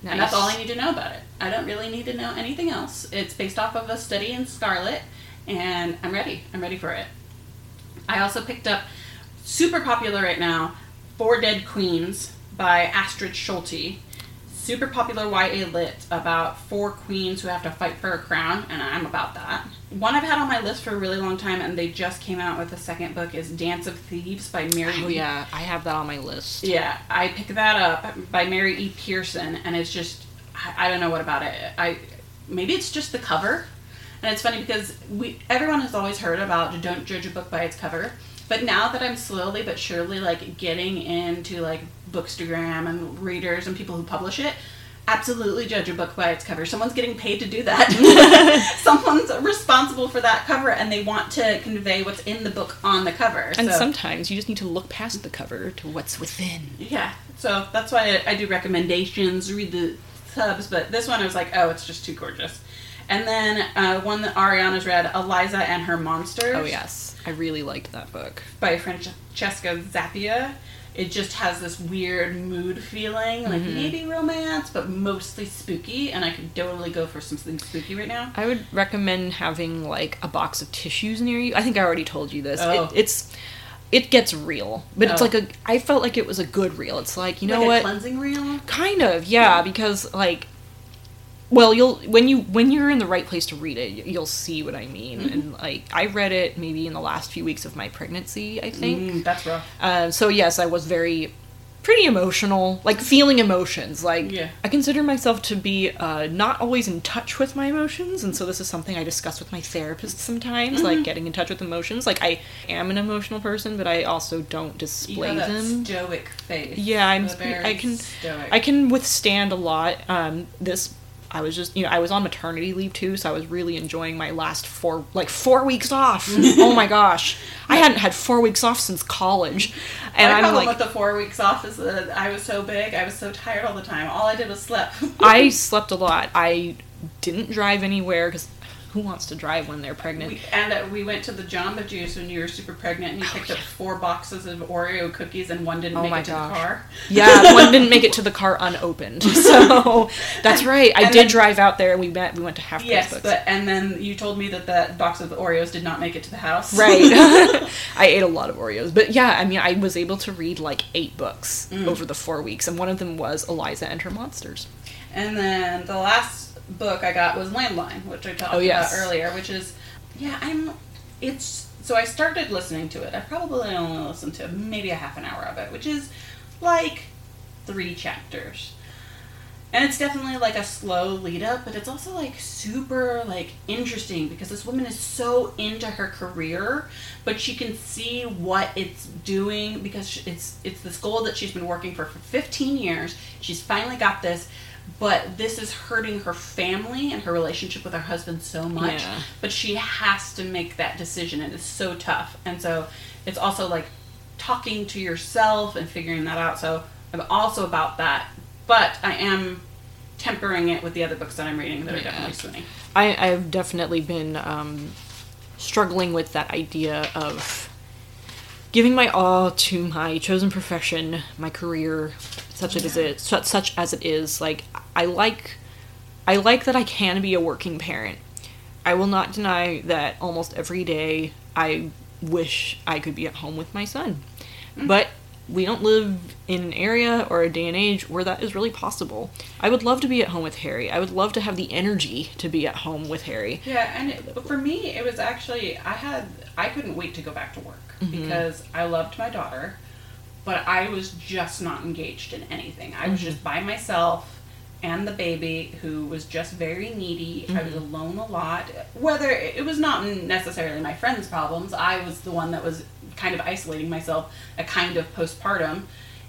Speaker 1: And that's all I need to know about it. I don't really need to know anything else. It's based off of a study in Scarlet, and I'm ready. I'm ready for it. I also picked up super popular right now, Four Dead Queens by Astrid Scholte. Super popular YA lit about four queens who have to fight for a crown, and I'm about that. One I've had on my list for a really long time, and they just came out with a second book, is Dance of Thieves by Mary
Speaker 2: Oh
Speaker 1: E.
Speaker 2: yeah, I have that on my list.
Speaker 1: Yeah, I picked that up by Mary E. Pearson, and it's just I, I don't know what about it. I maybe it's just the cover, and it's funny because we everyone has always heard about don't judge a book by its cover, but now that I'm slowly but surely like getting into like Bookstagram and readers and people who publish it. Absolutely judge a book by its cover. Someone's getting paid to do that. *laughs* *laughs* Someone's responsible for that cover, and they want to convey what's in the book on the cover.
Speaker 2: And
Speaker 1: So-
Speaker 2: sometimes you just need to look past the cover to what's within.
Speaker 1: yeah, so that's why I, I do recommendations, read the subs, but this one I was like, oh, it's just too gorgeous. And then uh, one that Ariana's read, Eliza and Her Monsters
Speaker 2: Oh yes, I really liked that book.
Speaker 1: by Francesca Zappia. It just has this weird mood feeling, like
Speaker 2: Mm-hmm.
Speaker 1: maybe romance, but mostly spooky, and I could totally go for something spooky right now.
Speaker 2: I would recommend having like a box of tissues near you. I think I already told you this.
Speaker 1: Oh.
Speaker 2: It, it's it gets real, but it's
Speaker 1: Oh.
Speaker 2: like a. I felt like it was a good reel. It's like you know
Speaker 1: like
Speaker 2: what,
Speaker 1: cleansing reel?
Speaker 2: kind of yeah, because like, well, you'll when you when you're in the right place to read it, you'll see what I mean.
Speaker 1: Mm-hmm.
Speaker 2: And like, I read it maybe in the last few weeks of my pregnancy. I think.
Speaker 1: Mm, that's rough.
Speaker 2: Uh, so yes, I was very pretty emotional, like feeling emotions. Like
Speaker 1: Yeah.
Speaker 2: I consider myself to be uh, not always in touch with my emotions, and so this is something I discuss with my therapist sometimes,
Speaker 1: Mm-hmm.
Speaker 2: like getting in touch with emotions. Like I am an emotional person, but I also don't display them.
Speaker 1: stoic face.
Speaker 2: Yeah, I'm.
Speaker 1: Very
Speaker 2: I can.
Speaker 1: Stoic.
Speaker 2: I can withstand a lot. Um, this. I was just, you know, I was on maternity leave too, so I was really enjoying my last four, like four weeks off. *laughs* oh my gosh, I hadn't had four weeks off since college, and
Speaker 1: My
Speaker 2: I'm
Speaker 1: problem
Speaker 2: like,
Speaker 1: with the four weeks off is that I was so big, I was so tired all the time. All I did was sleep.
Speaker 2: I *laughs* slept a lot. I didn't drive anywhere because who wants to drive when they're pregnant?
Speaker 1: We, and uh, we went to the Jamba Juice when you were super pregnant, and you picked up four boxes of Oreo cookies, and one didn't
Speaker 2: Oh
Speaker 1: make it to
Speaker 2: gosh.
Speaker 1: the car.
Speaker 2: yeah, one didn't make it to the car unopened. *laughs* So that's right. I
Speaker 1: and
Speaker 2: did
Speaker 1: then-
Speaker 2: drive out there. And we met. We went to Half
Speaker 1: Yes,
Speaker 2: Books.
Speaker 1: but and then you told me that that box of Oreos did not make it to the house.
Speaker 2: Right. *laughs* *laughs* I ate a lot of Oreos. But yeah, I mean, I was able to read like eight books
Speaker 1: Mm.
Speaker 2: over the four weeks, and one of them was Eliza and Her Monsters.
Speaker 1: And then the last book I got was Landline, which I talked
Speaker 2: Oh, yes.
Speaker 1: about earlier, which is yeah, I'm it's so I started listening to it. I probably only listened to maybe a half an hour of it, which is like three chapters. And it's definitely like a slow lead up, but it's also like super like interesting because this woman is so into her career, but she can see what it's doing because it's it's this goal that she's been working for for 15 years. She's finally got this, but this is hurting her family and her relationship with her husband so much.
Speaker 2: Yeah.
Speaker 1: But she has to make that decision, and it's so tough. And so it's also like talking to yourself and figuring that out. So I'm also about that, but I am tempering it with the other books that I'm reading that are definitely swinny.
Speaker 2: I, I've definitely been um, struggling with that idea of giving my all to my chosen profession, my career, such as it is, such, such as it is. Like I like, I like that I can be a working parent. I will not deny that almost every day I wish I could be at home with my son, mm-hmm. but we don't live in an area or a day and age where that is really possible. I would love to be at home with Harry. I would love to have the energy to be at home with Harry.
Speaker 1: Yeah, and it, for me, it was actually I had I couldn't wait to go back to work mm-hmm. because I loved my daughter, but I was just not engaged in anything. I was mm-hmm. just by myself and the baby who was just very needy. I was mm-hmm. alone a lot. Whether it was not necessarily my friend's problems, I was the one that was kind of isolating myself, a kind of postpartum,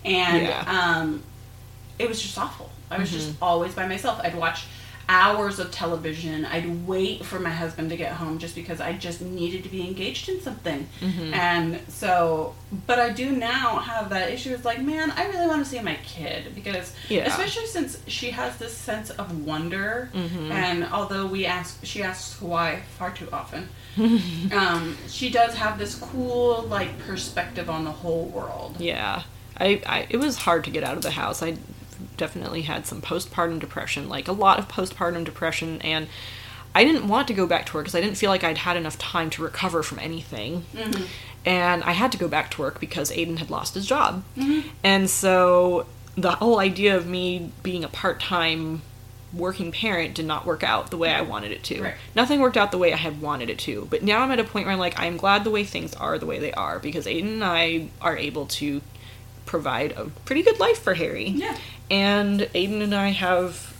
Speaker 1: and
Speaker 2: Yeah.
Speaker 1: um, it was just awful. I was just mm-hmm. always by myself. I'd watch hours of television. I'd wait for my husband to get home just because I just needed to be engaged in something. And so, but I do now have that issue. It's like, man, I really want to see my kid because,
Speaker 2: Yeah.
Speaker 1: especially since she has this sense of wonder. And although we ask, she asks why far too often. *laughs* um, she does have this cool like perspective on the whole world.
Speaker 2: Yeah. I, I it was hard to get out of the house. I definitely had some postpartum depression, like a lot of postpartum depression and I didn't want to go back to work because I didn't feel like I'd had enough time to recover from anything. Mm-hmm. And I had to go back to work because Aiden had lost his job. Mm-hmm. And so the whole idea of me being a part-time working parent did not work out the way I wanted it to.
Speaker 1: Right.
Speaker 2: Nothing worked out the way I had wanted it to. But now I'm at a point where I'm like, I'm glad the way things are the way they are because Aiden and I are able to provide a pretty good life for Harry.
Speaker 1: Yeah.
Speaker 2: And Aiden and I have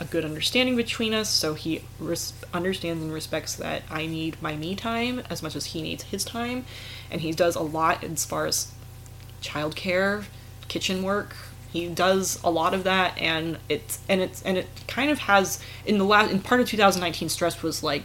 Speaker 2: a good understanding between us, so he res- understands and respects that I need my me time as much as he needs his time. And he does a lot as far as childcare, kitchen work. He does a lot of that, and it's and it's and it kind of has in the last in part of 2019 stress was like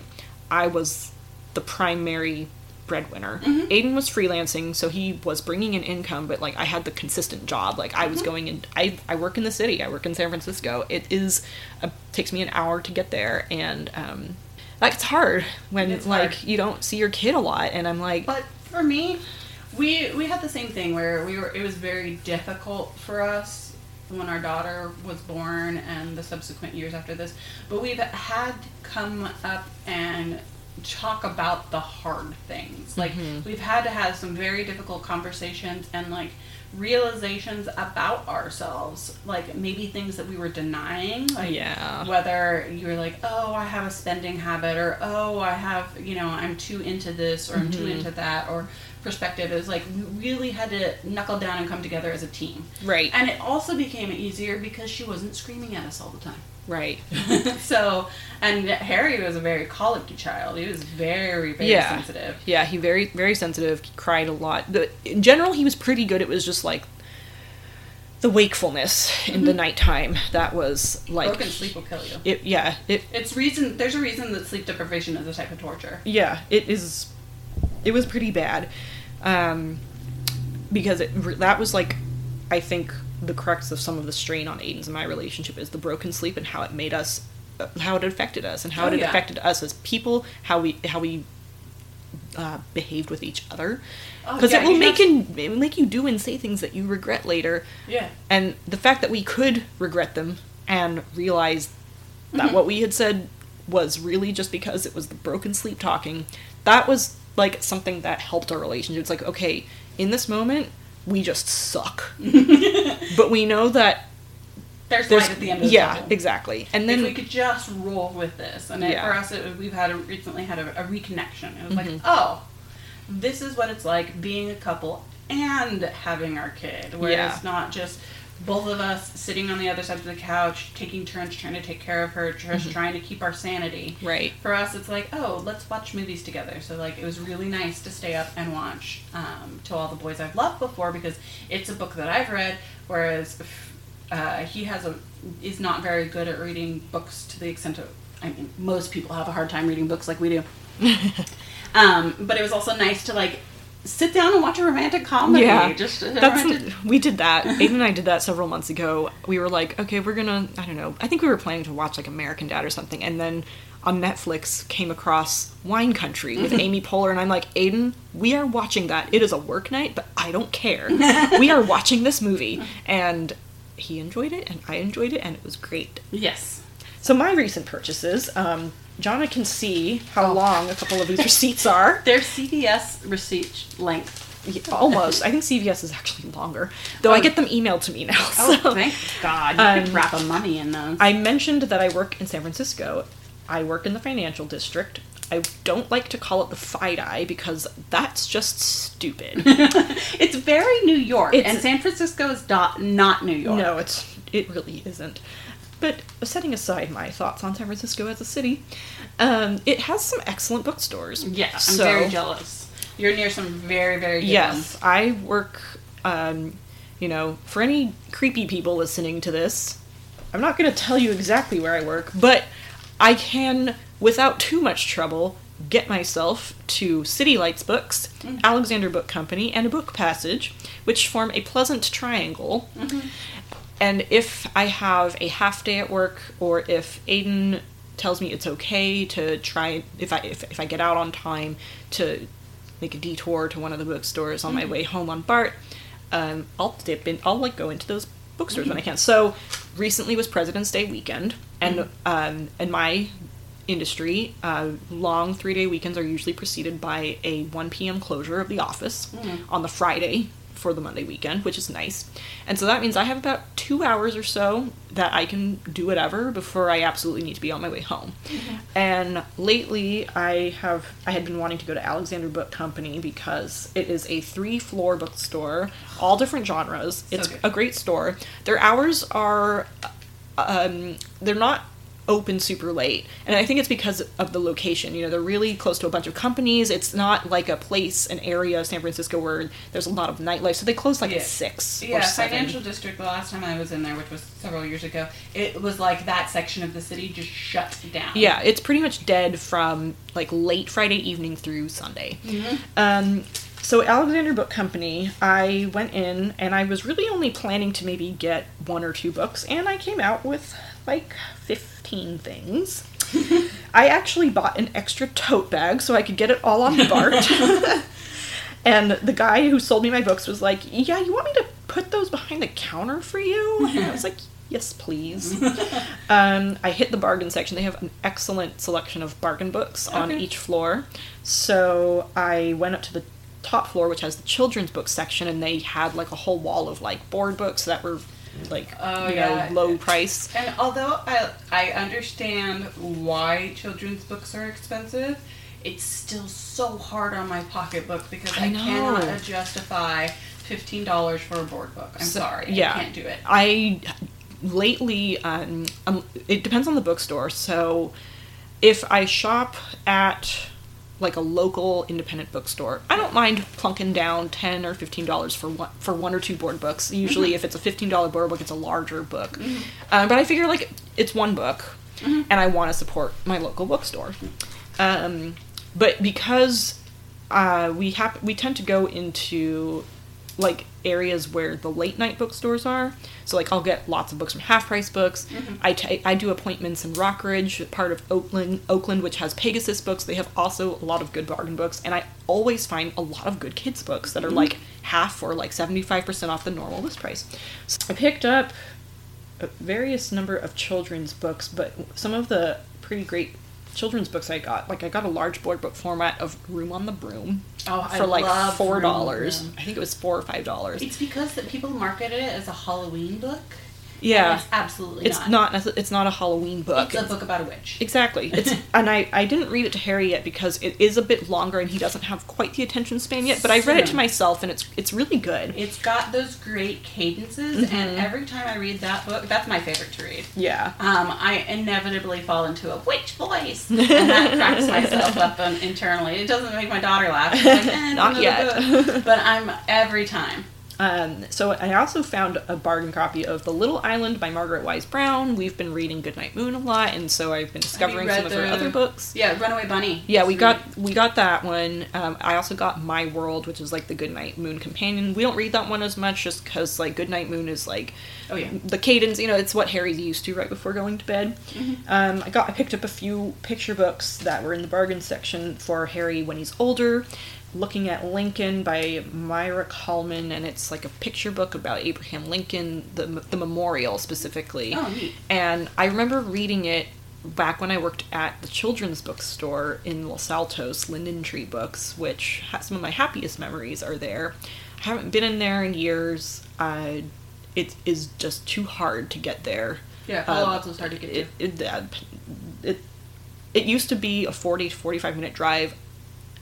Speaker 2: I was the primary breadwinner. Aiden was freelancing, so he was bringing in income, but like I had the consistent job. Like I was going in. I I work in the city. I work in San Francisco. It is a, takes me an hour to get there, and um, like it's hard when
Speaker 1: It's
Speaker 2: like
Speaker 1: hard.
Speaker 2: you don't see your kid a lot. And I'm like,
Speaker 1: But for me, we we had the same thing where we were. It was very difficult for us when our daughter was born and the subsequent years after this. But we've had come up and talk about the hard things. Like mm-hmm. we've had to have some very difficult conversations and like realizations about ourselves. Like maybe things that we were denying. Like
Speaker 2: Yeah.
Speaker 1: whether you're like, oh, I have a spending habit, or oh, I have, you know, I'm too into this, or I'm too mm-hmm. into that, or perspective is like we really had to knuckle down and come together as a team.
Speaker 2: right,
Speaker 1: And it also became easier because she wasn't screaming at us all the time.
Speaker 2: Right. *laughs* *laughs*
Speaker 1: so, and Harry was a very colicky child. He was very, very
Speaker 2: Yeah.
Speaker 1: sensitive.
Speaker 2: Yeah, he very very sensitive. He cried a lot. The, in general, he was pretty good. It was just like the wakefulness in the nighttime that was like
Speaker 1: Broken sleep will kill you.
Speaker 2: It yeah it
Speaker 1: It's reason. There's a reason that sleep deprivation is a type of torture.
Speaker 2: yeah it is it was pretty bad um because it that was like i think the crux of some of the strain on aiden's and my relationship is the broken sleep and how it made us uh, how it affected us and how
Speaker 1: Oh,
Speaker 2: it
Speaker 1: yeah.
Speaker 2: affected us as people, how we how we uh, behaved with each other.
Speaker 1: Oh,
Speaker 2: Because
Speaker 1: yeah,
Speaker 2: it will make you, it will make you do and say things that you regret later.
Speaker 1: Yeah.
Speaker 2: And the fact that we could regret them and realize
Speaker 1: Mm-hmm.
Speaker 2: that what we had said was really just because it was the broken sleep talking, that was like something that helped our relationship. It's like, okay, in this moment, we just suck. *laughs* but we know that
Speaker 1: There's,
Speaker 2: there's
Speaker 1: light at the end of the
Speaker 2: yeah,
Speaker 1: tunnel.
Speaker 2: exactly. And then
Speaker 1: if we could just roll with this, and it,
Speaker 2: Yeah.
Speaker 1: for us, it, we've had a, recently had a, a reconnection. It was
Speaker 2: Mm-hmm.
Speaker 1: like, oh, this is what it's like being a couple and having our kid, where
Speaker 2: Yeah.
Speaker 1: it's not just both of us sitting on the other side of the couch, taking turns trying to take care of her, just trying to keep our sanity.
Speaker 2: Mm-hmm. Right.
Speaker 1: For us, it's like, oh, let's watch movies together. So like, it was really nice to stay up and watch um, "To All the Boys I've Loved" before because it's a book that I've read, whereas uh, he has a is not very good at reading books to the extent of. I mean, most people have a hard time reading books like we do. *laughs* um, but it was also nice to like sit down and watch a romantic comedy.
Speaker 2: Yeah,
Speaker 1: just
Speaker 2: That's
Speaker 1: romantic-
Speaker 2: we did that. Aiden and I did that several months ago. We were like, okay, we're gonna. I don't know. I think we were planning to watch like American Dad or something, and then on Netflix came across Wine Country with Amy Poehler, and I'm like, Aiden, we are watching that. It is a work night, but I don't care. we are *laughs* watching this movie, and he enjoyed it, and I enjoyed it, and it was great.
Speaker 1: yes.
Speaker 2: So my recent purchases, um, Jonna can see how
Speaker 1: Oh.
Speaker 2: long a couple of these *laughs* receipts are.
Speaker 1: Their CVS receipt length.
Speaker 2: Yeah, almost. I think CVS is actually longer, though I
Speaker 1: Oh.
Speaker 2: get them emailed to me now.
Speaker 1: Oh, thank God! You
Speaker 2: Um,
Speaker 1: could wrap a money in those.
Speaker 2: I mentioned that I work in San Francisco. I work in the financial district. I don't like to call it the FIDI because that's just stupid. *laughs*
Speaker 1: it's very New York,
Speaker 2: It's-
Speaker 1: and San Francisco is not, not New York.
Speaker 2: no, it's it really isn't. But setting aside my thoughts on San Francisco as a city, um, it has some excellent bookstores.
Speaker 1: Yeah, I'm very jealous. You're near some very, very good
Speaker 2: Yes,
Speaker 1: ones.
Speaker 2: I work. Um, you know, for any creepy people listening to this, I'm not going to tell you exactly where I work, but I can, without too much trouble, get myself to City Lights Books, Alexander Book Company, and a Book Passage, which form a pleasant triangle. And if I have a half day at work, or if Aiden tells me it's okay to try, if I if, if I get out on time to make a detour to one of the bookstores on my way home on Bart, um, I'll dip in. I'll like go into those bookstores when I can. So recently was President's Day weekend, and um, and my industry, uh, long three day weekends are usually preceded by a 1 p.m. closure of the office on the Friday for the Monday weekend, which is nice. And so that means I have about two hours or so that I can do whatever before I absolutely need to be on my way home. And lately, I have I had been wanting to go to Alexander Book Company because it is a three floor bookstore, all different genres. It's
Speaker 1: good.
Speaker 2: a great store. Their hours are um, they're not open super late and i think it's because of the location you know they're really close to a bunch of companies it's not like a place an area of san francisco where there's a lot of nightlife so they close like
Speaker 1: Yeah.
Speaker 2: at six
Speaker 1: Yeah, financial district. The last time I was in there, which was several years ago, it was like that section of the city just shut down.
Speaker 2: yeah it's pretty much dead from like late friday evening through sunday um, so alexander book company i went in and i was really only planning to maybe get one or two books and i came out with like 15 things i actually bought an extra tote bag so i could get it all on the bart *laughs* and the guy who sold me my books was like yeah you want me to put those behind the counter for you and i was like yes please *laughs* um, I hit the bargain section. They have an excellent selection of bargain books on
Speaker 1: Okay.
Speaker 2: each floor. So I went up to the top floor, which has the children's book section, and they had like a whole wall of like board books that were like
Speaker 1: Oh,
Speaker 2: you
Speaker 1: yeah.
Speaker 2: know low price.
Speaker 1: And although I I understand why children's books are expensive, it's still so hard on my pocketbook because I,
Speaker 2: I
Speaker 1: cannot justify fifteen dollars for a board book. I'm
Speaker 2: So-
Speaker 1: sorry,
Speaker 2: yeah.
Speaker 1: I can't do it.
Speaker 2: I lately um, um it depends on the bookstore. So if I shop at like a local independent bookstore, I don't mind plunking down ten or fifteen dollars for one for one or two board books. Usually, if it's a fifteen dollar board book, it's a larger book. Uh, but I figure like it's one book, and I want to support my local bookstore. Um, but because uh, we hap- we tend to go into like areas where the late night bookstores are. So like I'll get lots of books from Half Price Books.
Speaker 1: Mm-hmm.
Speaker 2: I I do appointments in Rockridge, part of Oakland, Oakland, which has Pegasus books. They have also a lot of good bargain books, and I always find a lot of good kids books that are
Speaker 1: Mm-hmm.
Speaker 2: like half or like seventy five percent off the normal list price. So I picked up a various number of children's books, but some of the pretty great children's books I got, like I got a large board book format of Room on the Broom
Speaker 1: Oh, I
Speaker 2: for like
Speaker 1: love
Speaker 2: four
Speaker 1: Room on the
Speaker 2: dollars. I think it was four or five dollars.
Speaker 1: It's because that people marketed it as a Halloween book.
Speaker 2: Yeah,
Speaker 1: it's absolutely
Speaker 2: it's
Speaker 1: not.
Speaker 2: not. It's not a Halloween book.
Speaker 1: It's a book about a witch.
Speaker 2: Exactly. It's *laughs* and I I didn't read it to Harry yet because it is a bit longer and he doesn't have quite the attention span yet. But I read it to myself and it's it's really good.
Speaker 1: It's got those great cadences,
Speaker 2: Mm-hmm.
Speaker 1: and every time I read that book, that's my favorite to read.
Speaker 2: Yeah.
Speaker 1: Um, I inevitably fall into a witch voice, *laughs* and that cracks myself up um, internally. It doesn't make my daughter laugh. Like, eh, *laughs*
Speaker 2: Not yet.
Speaker 1: but I'm every time.
Speaker 2: Um, so I also found a bargain copy of The Little Island by Margaret Wise Brown. We've been reading Goodnight Moon a lot, and so I've been discovering some of her other books.
Speaker 1: Yeah, Runaway Bunny.
Speaker 2: Yeah, we got we got that one. Um, I also got My World, which is like the Goodnight Moon companion. We don't read that one as much, just because like Goodnight Moon is like
Speaker 1: Oh yeah.
Speaker 2: the cadence. You know, it's what Harry's used to right before going to bed. Um, I got I picked up a few picture books that were in the bargain section for Harry when he's older. Looking at Lincoln by Maira Kalman, and it's like a picture book about Abraham Lincoln, the the memorial specifically.
Speaker 1: Oh, neat.
Speaker 2: And I remember reading it back when I worked at the children's bookstore in Los Altos, Linden Tree Books, which some of my happiest memories are there. I haven't been in there in years. Uh, it is just too hard to get there.
Speaker 1: Yeah, Palo
Speaker 2: Um,
Speaker 1: Alto's hard to get to.
Speaker 2: It, it, uh, it, it used to be a 40 to 45 minute drive.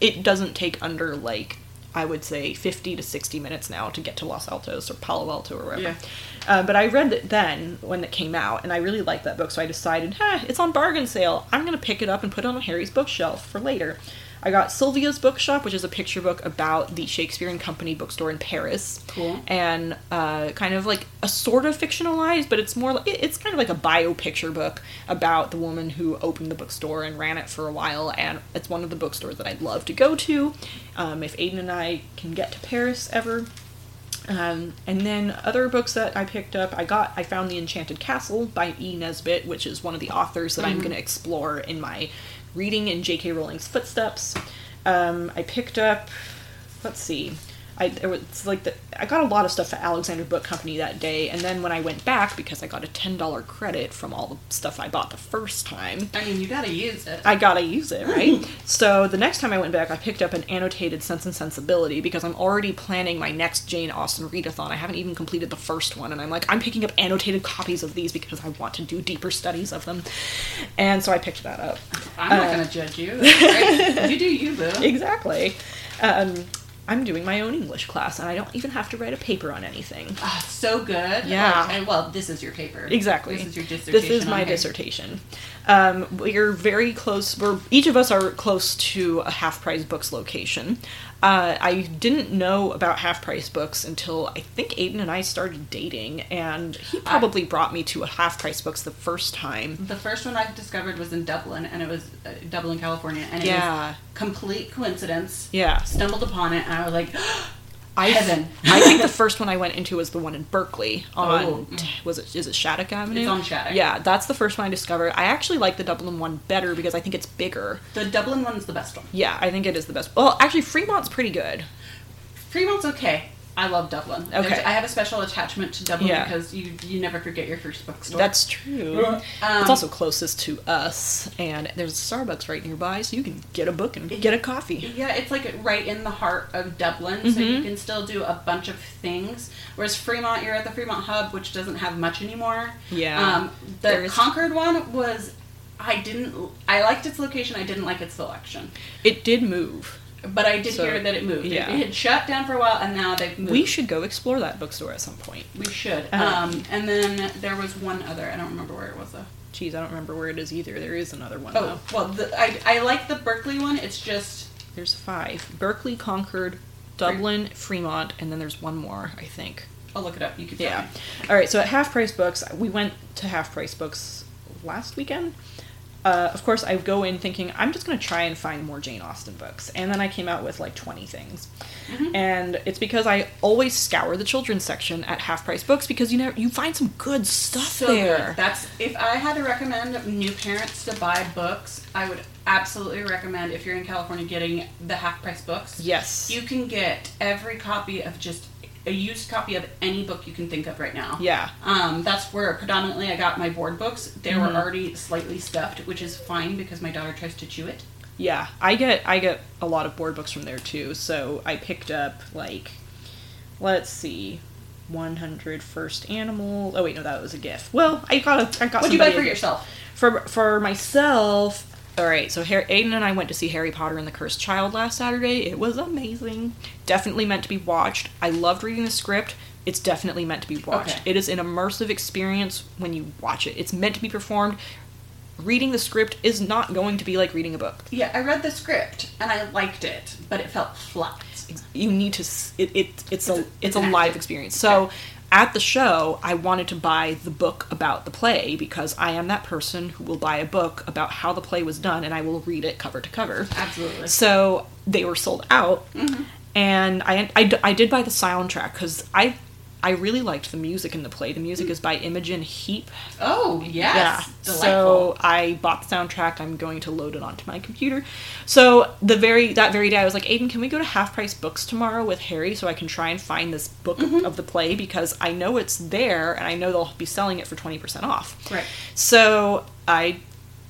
Speaker 2: It doesn't take under like I would say 50 to 60 minutes now to get to Los Altos or Palo Alto or wherever.
Speaker 1: Yeah.
Speaker 2: Uh, but I read it then when it came out, and I really liked that book, so I decided, huh, it's on bargain sale. I'm going to pick it up and put it on Harry's bookshelf for later. I got Sylvia's Bookshop, which is a picture book about the Shakespeare and Company bookstore in Paris.
Speaker 1: Cool.
Speaker 2: And uh, kind of like a sort of fictionalized, but it's more like it's kind of like a bio picture book about the woman who opened the bookstore and ran it for a while. And it's one of the bookstores that I'd love to go to um, if Aiden and I can get to Paris ever. Um, and then other books that I picked up, I got, I found The Enchanted Castle by E. Nesbit, which is one of the authors that I'm going to explore in my reading in J.K. Rowling's footsteps. Um, I picked up, let's see, I there was like the I got a lot of stuff at Alexander Book Company that day, and then when I went back because I got a ten dollar credit from all the stuff I bought the first time,
Speaker 1: I mean, you gotta use it.
Speaker 2: I gotta use it, right? *laughs* so the next time I went back, I picked up an annotated Sense and Sensibility because I'm already planning my next Jane Austen readathon. I haven't even completed the first one, and I'm like, I'm picking up annotated copies of these because I want to do deeper studies of them. And so I picked that up.
Speaker 1: I'm not
Speaker 2: uh,
Speaker 1: gonna judge you. *laughs* You do you, boo.
Speaker 2: Exactly. Um, I'm doing my own English class, and I don't even have to write a paper on anything.
Speaker 1: Ah, so good.
Speaker 2: Yeah.
Speaker 1: Like, and, well, this is your paper.
Speaker 2: Exactly.
Speaker 1: This is your dissertation.
Speaker 2: This is my dissertation. Um, we're very close. We're each of us are close to a half price books location. Uh, I didn't know about half price books until I think Aiden and I started dating, and he probably brought me to a half price books the first time.
Speaker 1: The first one I discovered was in Dublin, and it was uh, Dublin, California, and it
Speaker 2: Yeah.
Speaker 1: was complete coincidence.
Speaker 2: Yeah,
Speaker 1: Stumbled upon it, and I was like, *gasps*
Speaker 2: I
Speaker 1: Heaven.
Speaker 2: I think the first one I went into was the one in Berkeley on
Speaker 1: Oh.
Speaker 2: was it is it Shattuck Avenue?
Speaker 1: It's on Shattuck.
Speaker 2: Yeah, that's the first one I discovered. I actually like the Dublin one better because I think it's bigger.
Speaker 1: the Dublin one's the best one.
Speaker 2: Yeah, I think it is the best. Well, actually, Fremont's pretty good.
Speaker 1: Fremont's okay. I love Dublin. There's-
Speaker 2: Okay.
Speaker 1: I have a special attachment to Dublin
Speaker 2: Yeah.
Speaker 1: because you you never forget your first bookstore.
Speaker 2: That's true.
Speaker 1: Um,
Speaker 2: it's also closest to us, and there's a Starbucks right nearby, so you can get a book and get a coffee.
Speaker 1: Yeah, it's like right in the heart of Dublin, so
Speaker 2: Mm-hmm.
Speaker 1: you can still do a bunch of things. Whereas Fremont, you're at the Fremont Hub, which doesn't have much anymore.
Speaker 2: Yeah.
Speaker 1: Um, the
Speaker 2: There is-
Speaker 1: Concord one was, I didn't, I liked its location. I didn't like its selection,
Speaker 2: It did move.
Speaker 1: But I did
Speaker 2: So,
Speaker 1: hear that it moved. It-
Speaker 2: yeah.
Speaker 1: It, had shut down for a while, and now they've moved.
Speaker 2: We should go explore that bookstore at some point.
Speaker 1: We should.
Speaker 2: Um,
Speaker 1: Um, and then there was one other. I don't remember where it was though.
Speaker 2: Geez, I don't remember where it is either. There is another one
Speaker 1: Oh,
Speaker 2: though.
Speaker 1: well, the, I I like the Berkeley one. It's just
Speaker 2: There's five: Berkeley, Concord, Dublin, Fremont, and then there's one more, I think.
Speaker 1: I'll look it up. You can
Speaker 2: Yeah.
Speaker 1: me.
Speaker 2: All right. So at Half Price Books, we went to Half Price Books last weekend. Uh, of course, I go in thinking I'm just going to try and find more Jane Austen books, and then I came out with like 20 things, and it's because I always scour the children's section at half price books because you know you find some good stuff
Speaker 1: So
Speaker 2: there.
Speaker 1: good. That's if I had to recommend new parents to buy books, I would absolutely recommend if you're in California getting the half price books.
Speaker 2: Yes.
Speaker 1: You can get every copy of just a used copy of any book you can think of right now.
Speaker 2: yeah.
Speaker 1: Um, that's where predominantly I got my board books. They
Speaker 2: Mhm.
Speaker 1: were already slightly stuffed, which is fine because my daughter tries to chew it.
Speaker 2: Yeah, I get I get a lot of board books from there too. So I picked up like, let's see, 100 First Animal. Oh wait, no, that was a gift. Well, I got a I got.
Speaker 1: What'd you buy for yourself?
Speaker 2: For for myself. All right, so Har- Aiden and I went to see Harry Potter and the Cursed Child last Saturday. It was amazing. Definitely meant to be watched. I loved reading the script. It's definitely meant to be watched.
Speaker 1: Okay.
Speaker 2: It is an immersive experience when you watch it. It's meant to be performed. Reading the script is not going to be like reading a book.
Speaker 1: Yeah, I read the script and I liked it, but it felt flat.
Speaker 2: you need to it, it it's
Speaker 1: It's
Speaker 2: a it's a live experience so at the show i wanted to buy the book about the play because i am that person who will buy a book about how the play was done and i will read it cover to cover.
Speaker 1: Absolutely.
Speaker 2: so they were sold out. Mm-hmm. And I, I, I did buy the soundtrack because i i really liked the music in the play the music is by imogen heap
Speaker 1: Oh, yes.
Speaker 2: yeah.
Speaker 1: Delightful.
Speaker 2: So I bought the soundtrack. I'm going to load it onto my computer. So the very that very day, I was like, Aiden, can we go to Half Price Books tomorrow with Harry so I can try and find this book
Speaker 1: Mm-hmm.
Speaker 2: of the play because I know it's there and I know they'll be selling it for twenty percent off.
Speaker 1: Right.
Speaker 2: So I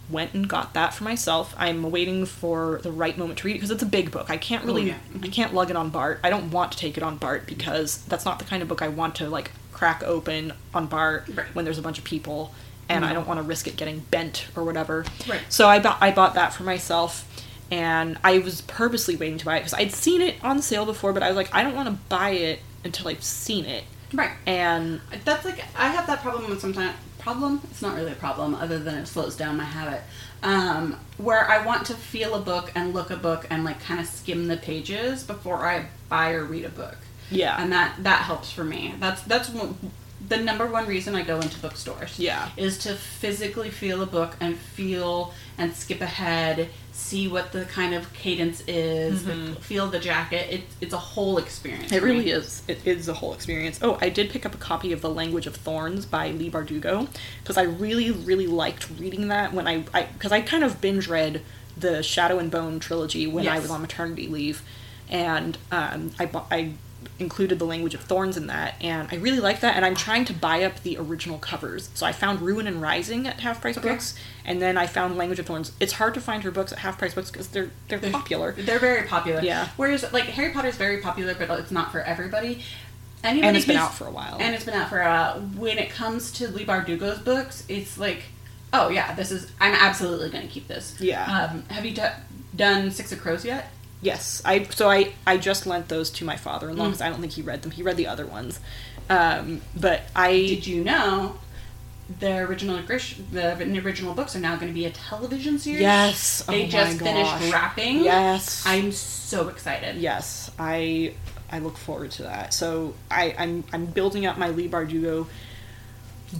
Speaker 2: went and got that for myself. I'm waiting for the right moment to read it because it's a big book. I can't oh, really,
Speaker 1: Oh, yeah. Mm-hmm.
Speaker 2: I can't lug it on Bart. I don't want to take it on Bart because that's not the kind of book I want to like crack open on Bart
Speaker 1: Right.
Speaker 2: when there's a bunch of people, and I
Speaker 1: mm-hmm.
Speaker 2: don't want to risk it getting bent or whatever.
Speaker 1: Right.
Speaker 2: So I bought I bought that for myself. And I was purposely waiting to buy it because I'd seen it on sale before, but I was like, I don't want to buy it until I've seen it.
Speaker 1: Right.
Speaker 2: And
Speaker 1: That's like I have that problem with sometimes problem. It's not really a problem other than it slows down my habit. Um, where I want to feel a book and look a book and like kind of skim the pages before I buy or read a book.
Speaker 2: Yeah.
Speaker 1: And that that helps for me. That's that's one, the number one reason I go into bookstores.
Speaker 2: Yeah.
Speaker 1: Is to physically feel a book and feel and skip ahead, see what the kind of cadence is, the, feel the jacket. It, it's a whole experience.
Speaker 2: It really is. It is a whole experience. Oh, I did pick up a copy of The Language of Thorns by Leigh Bardugo because I really, really liked reading that when I, because I, kind of binge read the Shadow and Bone trilogy when I was on maternity leave, and um, I bought, I included The Language of Thorns in that, and I really like that. And I'm trying to buy up the original covers. So I found Ruin and Rising at Half Price
Speaker 1: Okay.
Speaker 2: Books, and then I found Language of Thorns. It's hard to find her books at Half Price Books because they're they're
Speaker 1: They're-
Speaker 2: popular.
Speaker 1: They're very popular.
Speaker 2: Yeah.
Speaker 1: Whereas like Harry Potter is very popular, but it's not for everybody. Anybody
Speaker 2: And it's been out for a while.
Speaker 1: And it's been out for a while. When it comes to Leigh Bardugo's books, it's like, oh yeah, this is. I'm absolutely going to keep this.
Speaker 2: Yeah.
Speaker 1: Um, have you d- done Six of Crows yet?
Speaker 2: Yes, I so I I just lent those to my father-in-law
Speaker 1: Mm.
Speaker 2: because I don't think he read them. He read the other ones, um, but I
Speaker 1: Did you know the original the original books are now going to be a television series?
Speaker 2: yes
Speaker 1: They
Speaker 2: oh
Speaker 1: just finished wrapping.
Speaker 2: Yes,
Speaker 1: I'm so excited.
Speaker 2: yes I I look forward to that. So I I'm I'm building up my Leigh Bardugo.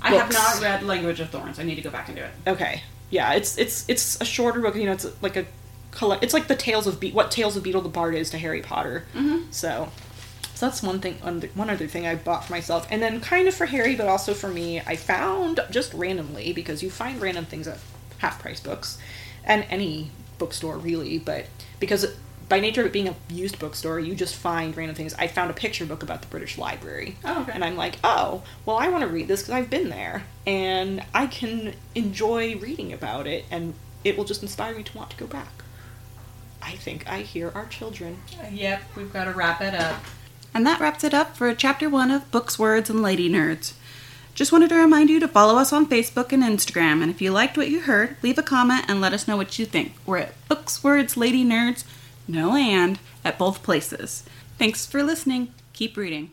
Speaker 1: I have not read Language of Thorns. I need to go back and do it.
Speaker 2: Okay, yeah, it's it's it's a shorter book. You know, it's like a collect. It's like the Tales of Be- what Tales of Beedle the Bard is to Harry Potter.
Speaker 1: Mhm.
Speaker 2: So. So that's one thing. one- One other thing I bought for myself, and then kind of for Harry, but also for me, I found just randomly because you find random things at half price books, and any bookstore really. But because by nature of it being a used bookstore, you just find random things. I found a picture book about the British Library,
Speaker 1: Oh, okay.
Speaker 2: and I'm like, oh, well, I want to read this because I've been there, and I can enjoy reading about it, and it will just inspire me to want to go back. I think I hear our children.
Speaker 1: Yep, we've got to wrap it up. And that wraps it up for chapter one of Books, Words, and Lady Nerds. Just wanted to remind you to follow us on Facebook and Instagram, and if you liked what you heard, leave a comment and let us know what you think. We're at Books, Words, Lady Nerds, no and, at both places. Thanks for listening. Keep reading.